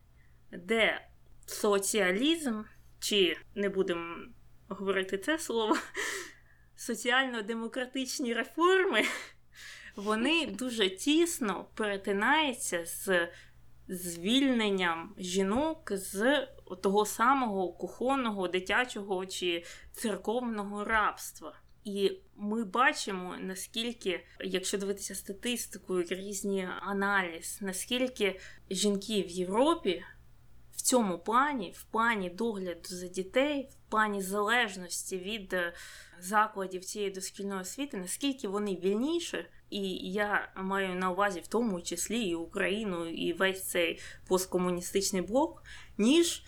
де соціалізм, чи не будемо говорити це слово, соціально-демократичні реформи, вони дуже тісно перетинаються з звільненням жінок з того самого кухонного, дитячого чи церковного рабства. І ми бачимо, наскільки, якщо дивитися статистику, різні аналіз, наскільки жінки в Європі в цьому плані, в плані догляду за дітей, в плані залежності від е, закладів цієї дошкільної освіти, наскільки вони вільніші, і я маю на увазі в тому числі і Україну, і весь цей посткомуністичний блок, ніж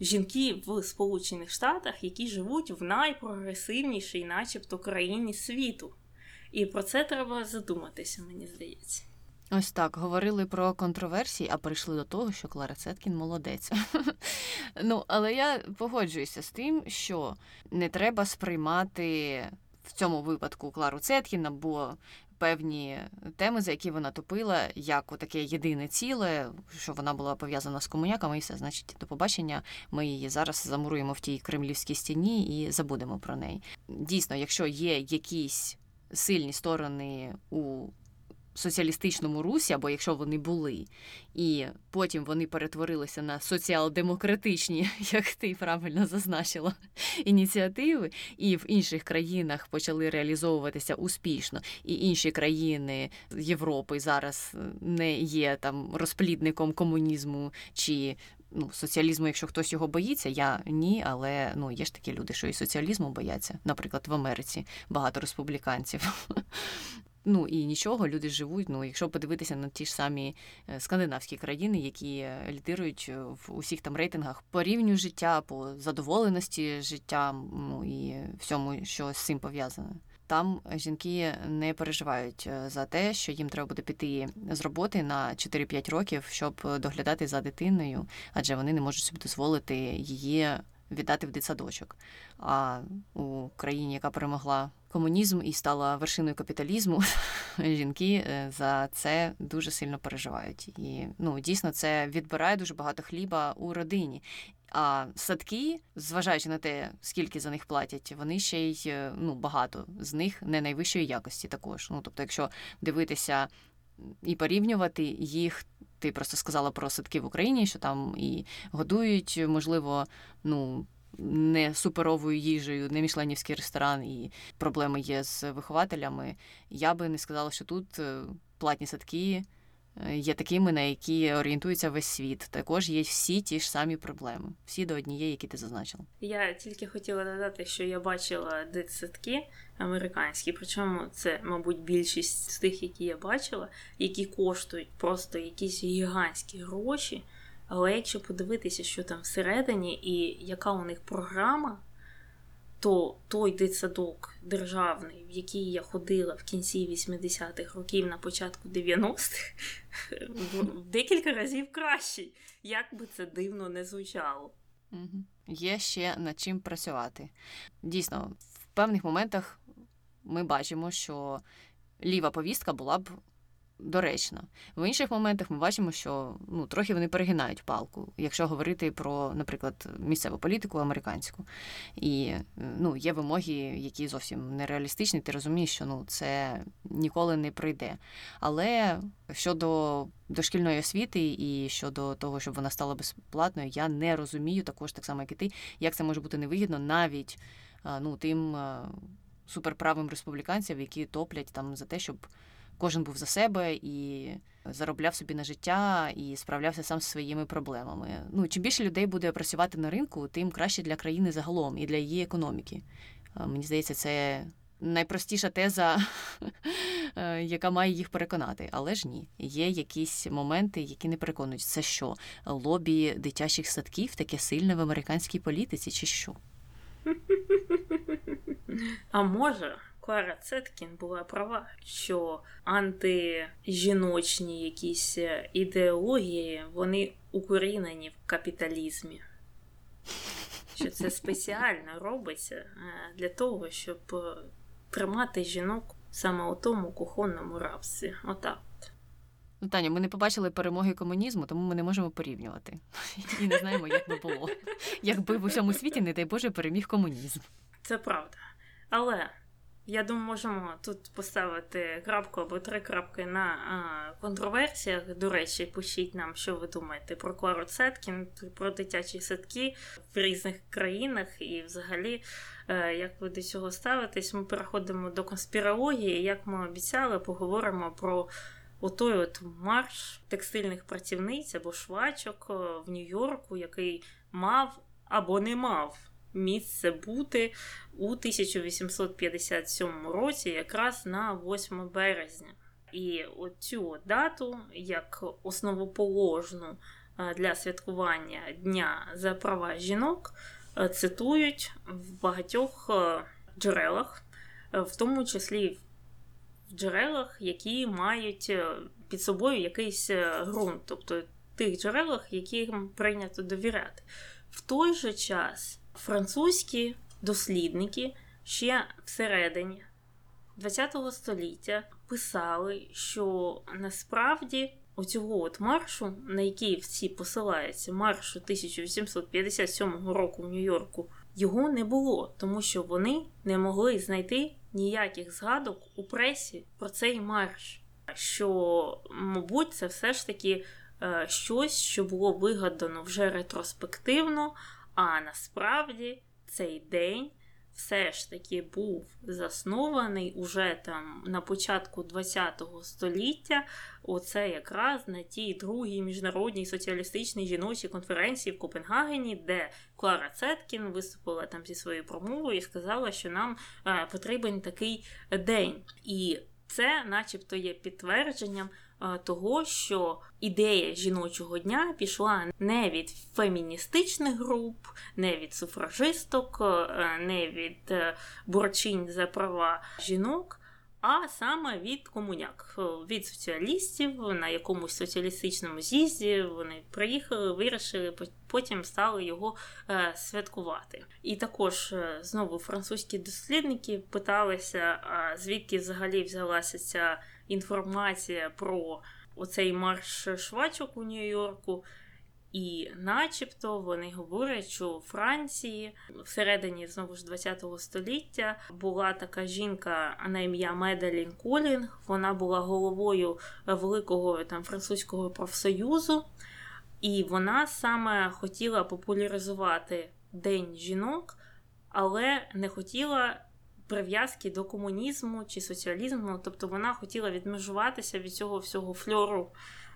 жінки в Сполучених Штатах, які живуть в найпрогресивнішій, начебто, країні світу. І про це треба задуматися, мені здається. Ось так говорили про контроверсії, а прийшли до того, що Клара Цеткін молодець. Ну, але я погоджуюся з тим, що не треба сприймати в цьому випадку Клару Цеткін або певні теми, за які вона топила, як таке єдине ціле, що вона була пов'язана з комуняками, і все, значить, до побачення, ми її зараз замуруємо в тій кремлівській стіні і забудемо про неї. Дійсно, якщо є якісь сильні сторони у соціалістичному русі, або якщо вони були, і потім вони перетворилися на соціал-демократичні, як ти правильно зазначила, ініціативи, і в інших країнах почали реалізовуватися успішно, і інші країни Європи зараз не є там розплідником комунізму чи. Ну, соціалізму, якщо хтось його боїться, я ні, але ну є ж такі люди, що і соціалізму бояться. Наприклад, в Америці багато республіканців. Ну і нічого, люди живуть. Ну, якщо подивитися на ті ж самі е, скандинавські країни, які е, лідирують е, в усіх там рейтингах по рівню життя, по задоволеності життя, ну і всьому, що з цим пов'язане. Там жінки не переживають за те, що їм треба буде піти з роботи на 4-5 років, щоб доглядати за дитиною, адже вони не можуть собі дозволити її віддати в дитсадочок. А у країні, яка перемогла комунізм і стала вершиною капіталізму, жінки е, за це дуже сильно переживають. І ну дійсно це відбирає дуже багато хліба у родині. А садки, зважаючи на те, скільки за них платять, вони ще й е, ну багато з них не найвищої якості також. Ну тобто, якщо дивитися і порівнювати їх. Ти просто сказала про садки в Україні, що там і годують, можливо, ну не суперовою їжею, не мішленівський ресторан, і проблеми є з вихователями. Я би не сказала, що тут е, платні садки. Е, є такими, на які орієнтується весь світ. Також є всі ті ж самі проблеми, всі до однієї, які ти зазначила. Я тільки хотіла додати, що я бачила дитсадки американські, причому це, мабуть, більшість з тих, які я бачила, які коштують просто якісь гігантські гроші. Але якщо подивитися, що там всередині і яка у них програма, то той дитсадок державний, в який я ходила в кінці 80-х років на початку 90-х, декілька разів кращий. Як би це дивно не звучало. Є ще над чим працювати. Дійсно, в певних моментах ми бачимо, що ліва повістка була б доречно. В інших моментах ми бачимо, що ну, трохи вони перегинають палку, якщо говорити про, наприклад, місцеву політику американську. І ну, є вимоги, які зовсім нереалістичні, ти розумієш, що ну, це ніколи не пройде. Але щодо дошкільної освіти і щодо того, щоб вона стала безплатною, я не розумію також, так само, як і ти, як це може бути невигідно навіть ну, тим суперправим республіканцям, які топлять там за те, щоб кожен був за себе і заробляв собі на життя і справлявся сам з своїми проблемами. Ну чим більше людей буде працювати на ринку, тим краще для країни загалом і для її економіки. Мені здається, це найпростіша теза, е, яка має їх переконати. Але ж ні, є якісь моменти, які не переконують. Це що лобі дитячих садків таке сильне в американській політиці, чи що? А може, Клара Цеткін була права, що антижіночні якісь ідеології вони укорінені в капіталізмі. Що це спеціально робиться е, для того, щоб е, тримати жінок саме у тому кухонному рабстві. Отак. Ну, Таня, ми не побачили перемоги комунізму, тому ми не можемо порівнювати. І не знаємо, як би було. Якби в усьому світі, не дай Боже, переміг комунізм. Це правда. Але я думаю, можемо тут поставити крапку або три крапки на а, контроверсіях. До речі, пишіть нам, що ви думаєте про Клару Цеткін, про дитячі садки в різних країнах, і взагалі, е, як ви до цього ставитесь, ми переходимо до конспірології. Як ми обіцяли, поговоримо про отой от марш текстильних працівниць або швачок е, в Нью-Йорку, який мав або не мав місце бути у 1857 році, якраз на 8 березня. І оцю дату, як основоположну е, для святкування Дня за права жінок, е, цитують в багатьох е, джерелах, в тому числі в джерелах, які мають під собою якийсь ґрунт, тобто тих джерелах, яким прийнято довіряти. В той же час французькі дослідники ще всередині ХХ століття писали, що насправді оцього от маршу, на який всі посилаються, маршу 1857 року в Нью-Йорку, його не було, тому що вони не могли знайти ніяких згадок у пресі про цей марш. Що, мабуть, це все ж таки е, щось, що було вигадано вже ретроспективно, а насправді цей день все ж таки був заснований уже там на початку ХХ століття. Оце якраз на тій другій міжнародній соціалістичній жіночій конференції в Копенгагені, де Клара Цеткін виступила там зі своєю промовою і сказала, що нам е, потрібен такий день. І це, начебто, є підтвердженням того, що ідея жіночого дня пішла не від феміністичних груп, не від суфражисток, е, не від е, борчинь за права жінок. А саме від комуняк, від соціалістів на якомусь соціалістичному з'їзді вони приїхали, вирішили, потім стали його е, святкувати. І також знову французькі дослідники питалися, звідки взагалі взялася ця інформація про оцей марш швачок у Нью-Йорку. І начебто вони говорять, що у Франції всередині знову ж ХХ століття була така жінка на ім'я Медалін Колінг. Вона була головою великого там французького профсоюзу, і вона саме хотіла популяризувати День жінок, але не хотіла прив'язки до комунізму чи соціалізму, тобто вона хотіла відмежуватися від цього всього фльору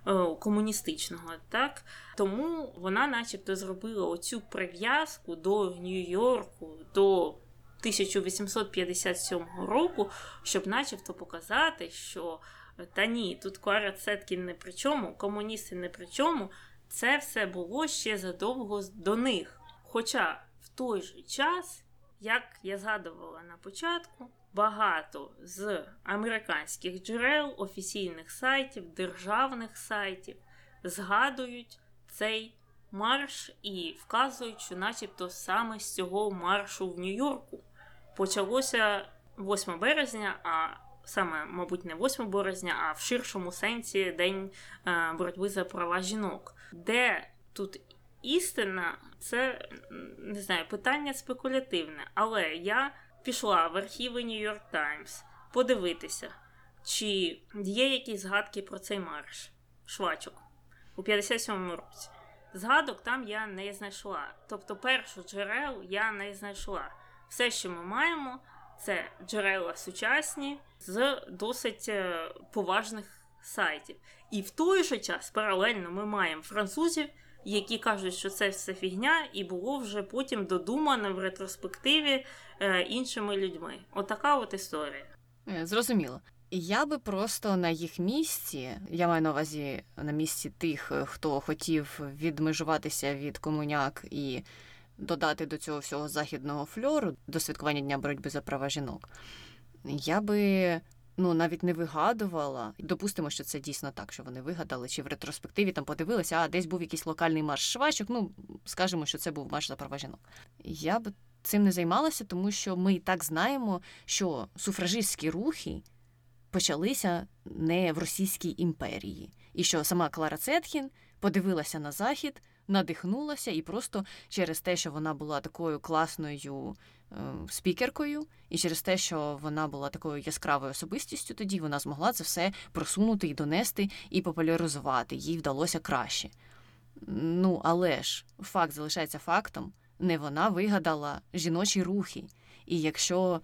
е, комуністичного. так? Тому вона, начебто, зробила оцю прив'язку до Нью-Йорку, до 1857 року, щоб, начебто, показати, що та ні, тут Клара Цеткін не при чому, комуністи не при чому. Це все було ще задовго до них. Хоча в той же час як я згадувала на початку, багато з американських джерел, офіційних сайтів, державних сайтів згадують цей марш і вказують, що, начебто, саме з цього маршу в Нью-Йорку. Почалося 8 березня, а саме, мабуть, не 8 березня, а в ширшому сенсі День е, боротьби за права жінок, де тут істина це не знаю, питання спекулятивне. Але я пішла в архіви York Times подивитися, чи є якісь згадки про цей марш швачок у 57-му році. Згадок там я не знайшла. Тобто, першу джерел я не знайшла. Все, що ми маємо, це джерела сучасні з досить е, поважних сайтів. І в той же час паралельно ми маємо французів, які кажуть, що це все фігня, і було вже потім додумано в ретроспективі е, іншими людьми. Отака от історія. Е, зрозуміло. Я би просто на їх місці, я маю на увазі на місці тих, е, хто хотів відмежуватися від комуняк і додати до цього всього західного фльору до святкування Дня боротьби за права жінок. Я би ну навіть не вигадувала. Допустимо, що це дійсно так, що вони вигадали, чи в ретроспективі там подивилися, а десь був якийсь локальний марш швачок. Ну скажемо, що це був марш за права жінок. Я б цим не займалася, тому що ми і так знаємо, що суфражистські рухи почалися не в Російській імперії, і що сама Клара Цеткін подивилася на захід надихнулася, і просто через те, що вона була такою класною е, спікеркою, і через те, що вона була такою яскравою особистістю, тоді вона змогла це все просунути і донести і популяризувати. Їй вдалося краще. Ну, але ж факт залишається фактом, не вона вигадала жіночі рухи. І якщо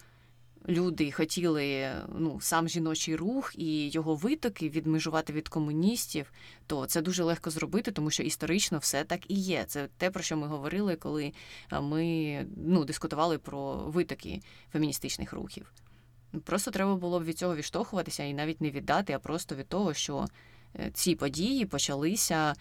люди хотіли ну, сам жіночий рух і його витоки відмежувати від комуністів, то це дуже легко зробити, тому що історично все так і є. Це те, про що ми говорили, коли ми ну, дискутували про витоки феміністичних рухів. Просто треба було б від цього відштовхуватися і навіть не віддати, а просто від того, що е, ці події почалися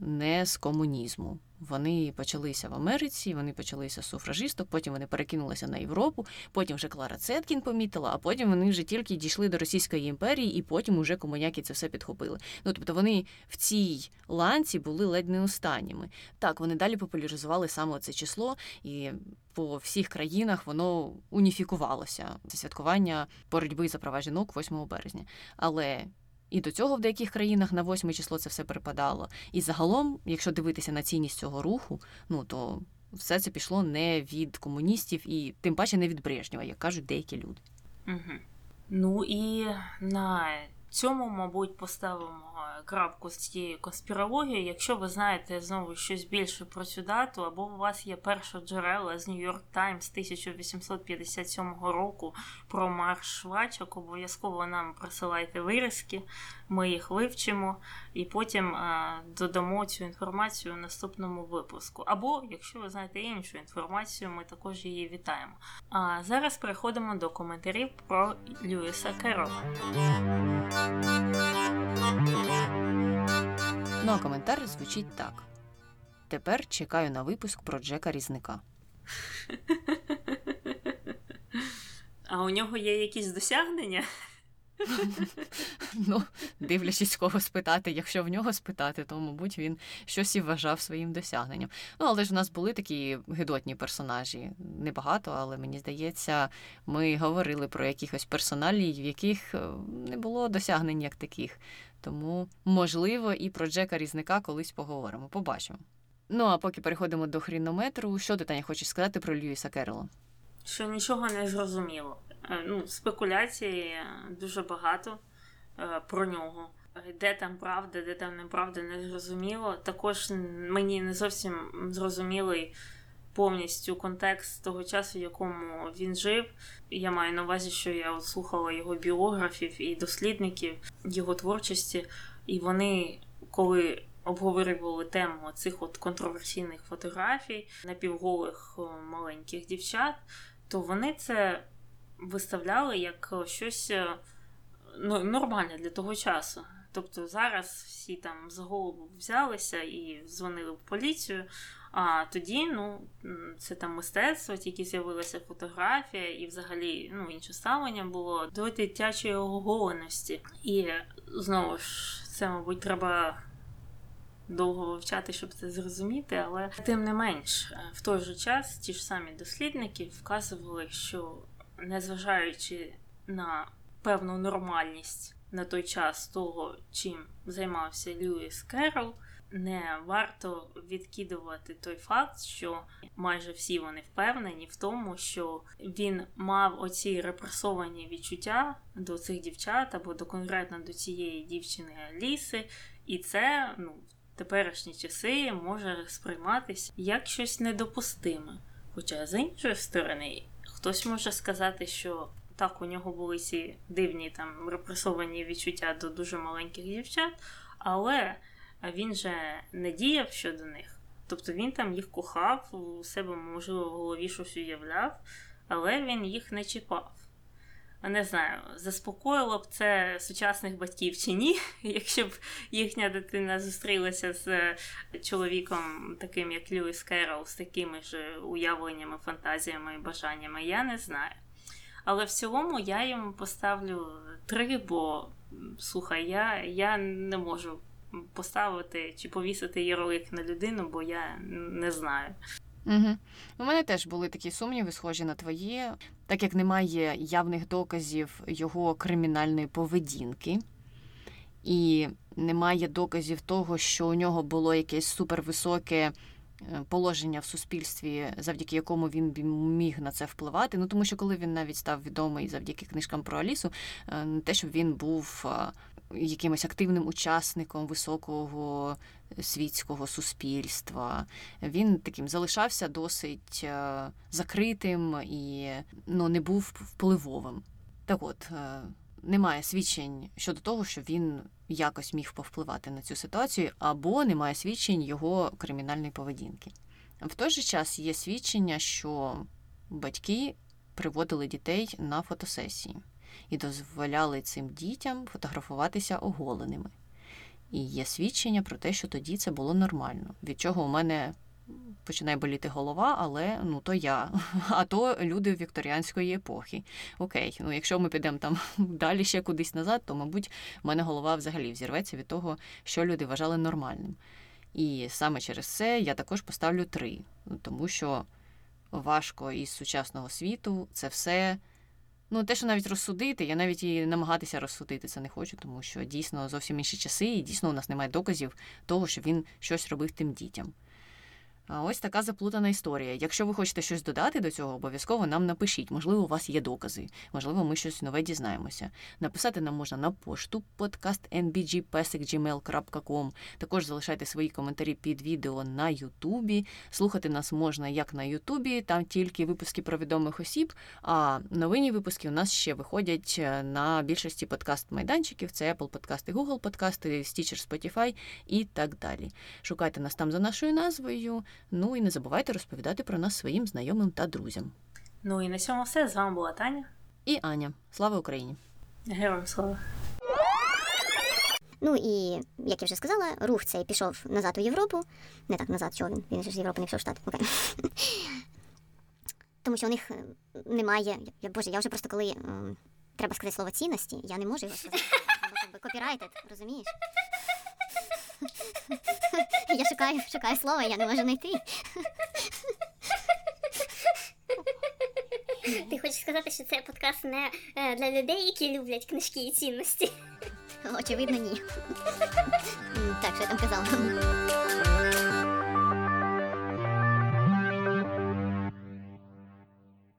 не з комунізму. Вони почалися в Америці, вони почалися з суфражисток, потім вони перекинулися на Європу, потім вже Клара Цеткін помітила, а потім вони вже тільки дійшли до Російської імперії, і потім уже комуняки це все підхопили. Ну тобто вони в цій ланці були ледь не останніми. Так, вони далі популяризували саме це число, і по всіх країнах воно уніфікувалося. Це святкування боротьби за права жінок 8 березня. Але і до цього в деяких країнах на восьме число це все припадало. І загалом, якщо дивитися на цінність цього руху, ну то все це пішло не від комуністів і тим паче не від Брежнєва, як кажуть деякі люди. Угу. Ну і на цьому, мабуть, поставимо крапку з цією конспірологією. Якщо ви знаєте знову щось більше про цю дату, або у вас є перша джерела з Нью-Йорк Таймс 1857 року про марш швачок, обов'язково нам присилайте вирізки, ми їх вивчимо і потім додамо цю інформацію в наступному випуску. Або, якщо ви знаєте іншу інформацію, ми також її вітаємо. А зараз переходимо до коментарів про Льюіса Керрола. Ну а коментар звучить так: тепер чекаю на випуск про Джека Різника. А у нього є якісь досягнення? Ну, дивлячись, кого спитати, якщо в нього спитати, то, мабуть, він щось і вважав своїм досягненням. Ну, але ж в нас були такі гидотні персонажі. Небагато, але мені здається, ми говорили про якихось персоналій, в яких е, не було досягнень як таких. Тому, можливо, і про Джека Різника колись поговоримо. Побачимо. Ну, а поки переходимо до хрінометру, що ти Таня, хочеш сказати про Льюіса Керрола? Що нічого не зрозуміло. Е, ну, спекуляцій дуже багато е, про нього. Де там правда, де там неправда, не зрозуміло. Також мені не зовсім зрозумілий повністю контекст того часу, в якому він жив. Я маю на увазі, що я слухала його біографів і дослідників його творчості, і вони, коли обговорювали тему цих от контроверсійних фотографій напівголих маленьких дівчат, то вони це виставляли як щось е, ну, нормальне для того часу. Тобто зараз всі там за голову взялися і дзвонили в поліцію. А тоді, ну, це там мистецтво, тільки з'явилася фотографія, і взагалі ну, інше ставлення було до дитячої оголеності. І знову ж, це, мабуть, треба довго вивчати, щоб це зрозуміти, але тим не менш, в той же час ті ж самі дослідники вказували, що незважаючи на певну нормальність на той час того, чим займався Льюіс Керрол, не варто відкидувати той факт, що майже всі вони впевнені в тому, що він мав оці репресовані відчуття до цих дівчат або до конкретно до цієї дівчини Аліси, і це ну, в теперішні часи може сприйматися як щось недопустиме. Хоча з іншої сторони, хтось може сказати, що так, у нього були ці дивні там репресовані відчуття до дуже маленьких дівчат, але він же не діяв щодо них. Тобто він там їх кохав, у себе, можливо, в голові щось уявляв, але він їх не чіпав. Не знаю, заспокоїло б це сучасних батьків чи ні, якщо б їхня дитина зустрілася з чоловіком, таким як Льюіс Керрол, з такими ж уявленнями, фантазіями і бажаннями, я не знаю. Але в цілому я йому поставлю три, бо слухай, я я не можу поставити чи повісити ярлик на людину, бо я не знаю. Угу. У мене теж були такі сумніви, схожі на твої, так як немає явних доказів його кримінальної поведінки, і немає доказів того, що у нього було якесь супервисоке Е, положення в суспільстві, завдяки якому він міг на це впливати. Ну тому що коли він навіть став відомий завдяки книжкам про Алісу, не те, щоб він був е, якимось активним учасником високого світського суспільства, він таким залишався досить закритим і ну, не був впливовим. Так от немає свідчень щодо того, що він якось міг повпливати на цю ситуацію, або немає свідчень його кримінальної поведінки. В той же час є свідчення, що батьки приводили дітей на фотосесії і дозволяли цим дітям фотографуватися оголеними. І є свідчення про те, що тоді це було нормально. Від чого у мене починає боліти голова, але ну то я, а то люди вікторіанської епохи. Окей, ну якщо ми підемо там далі ще кудись назад, то мабуть в мене голова взагалі взірветься від того, що люди вважали нормальним. І саме через це я також поставлю три, тому що важко із сучасного світу це все. Ну, те, що навіть розсудити, я навіть і намагатися розсудити це не хочу, тому що дійсно зовсім інші часи, і дійсно у нас немає доказів того, що він щось робив тим дітям. Ось така заплутана історія. Якщо ви хочете щось додати до цього, обов'язково нам напишіть. Можливо, у вас є докази, можливо, ми щось нове дізнаємося. Написати нам можна на пошту podcast.nbgpesik.gmail.com. Також залишайте свої коментарі під відео на Ютубі. Слухати нас можна як на Ютубі, там тільки випуски про відомих осіб. А новинні випуски у нас ще виходять е, на більшості подкаст-майданчиків: це Apple подкасти, Google подкасти, Stitcher, Spotify і так далі. Шукайте нас там за нашою назвою. Ну і не забувайте розповідати про нас своїм знайомим та друзям. Ну і на цьому все. З вами була Таня. І Аня. Слава Україні! Героям слава. Ну і як я вже сказала, рух цей пішов назад у Європу. Не так назад, чого він? Він же з Європи не пішов в Штати. Окей. Тому що у них е, немає. Я боже, я вже просто коли ем, треба сказати слово цінності, я не можу його сказати. Копірайтед, розумієш? Я шукаю, шукаю слово, я не можу знайти. Ти хочеш сказати, що це подкаст не е, для людей, які люблять книжки і цінності? Очевидно, ні. Так, що я там казала?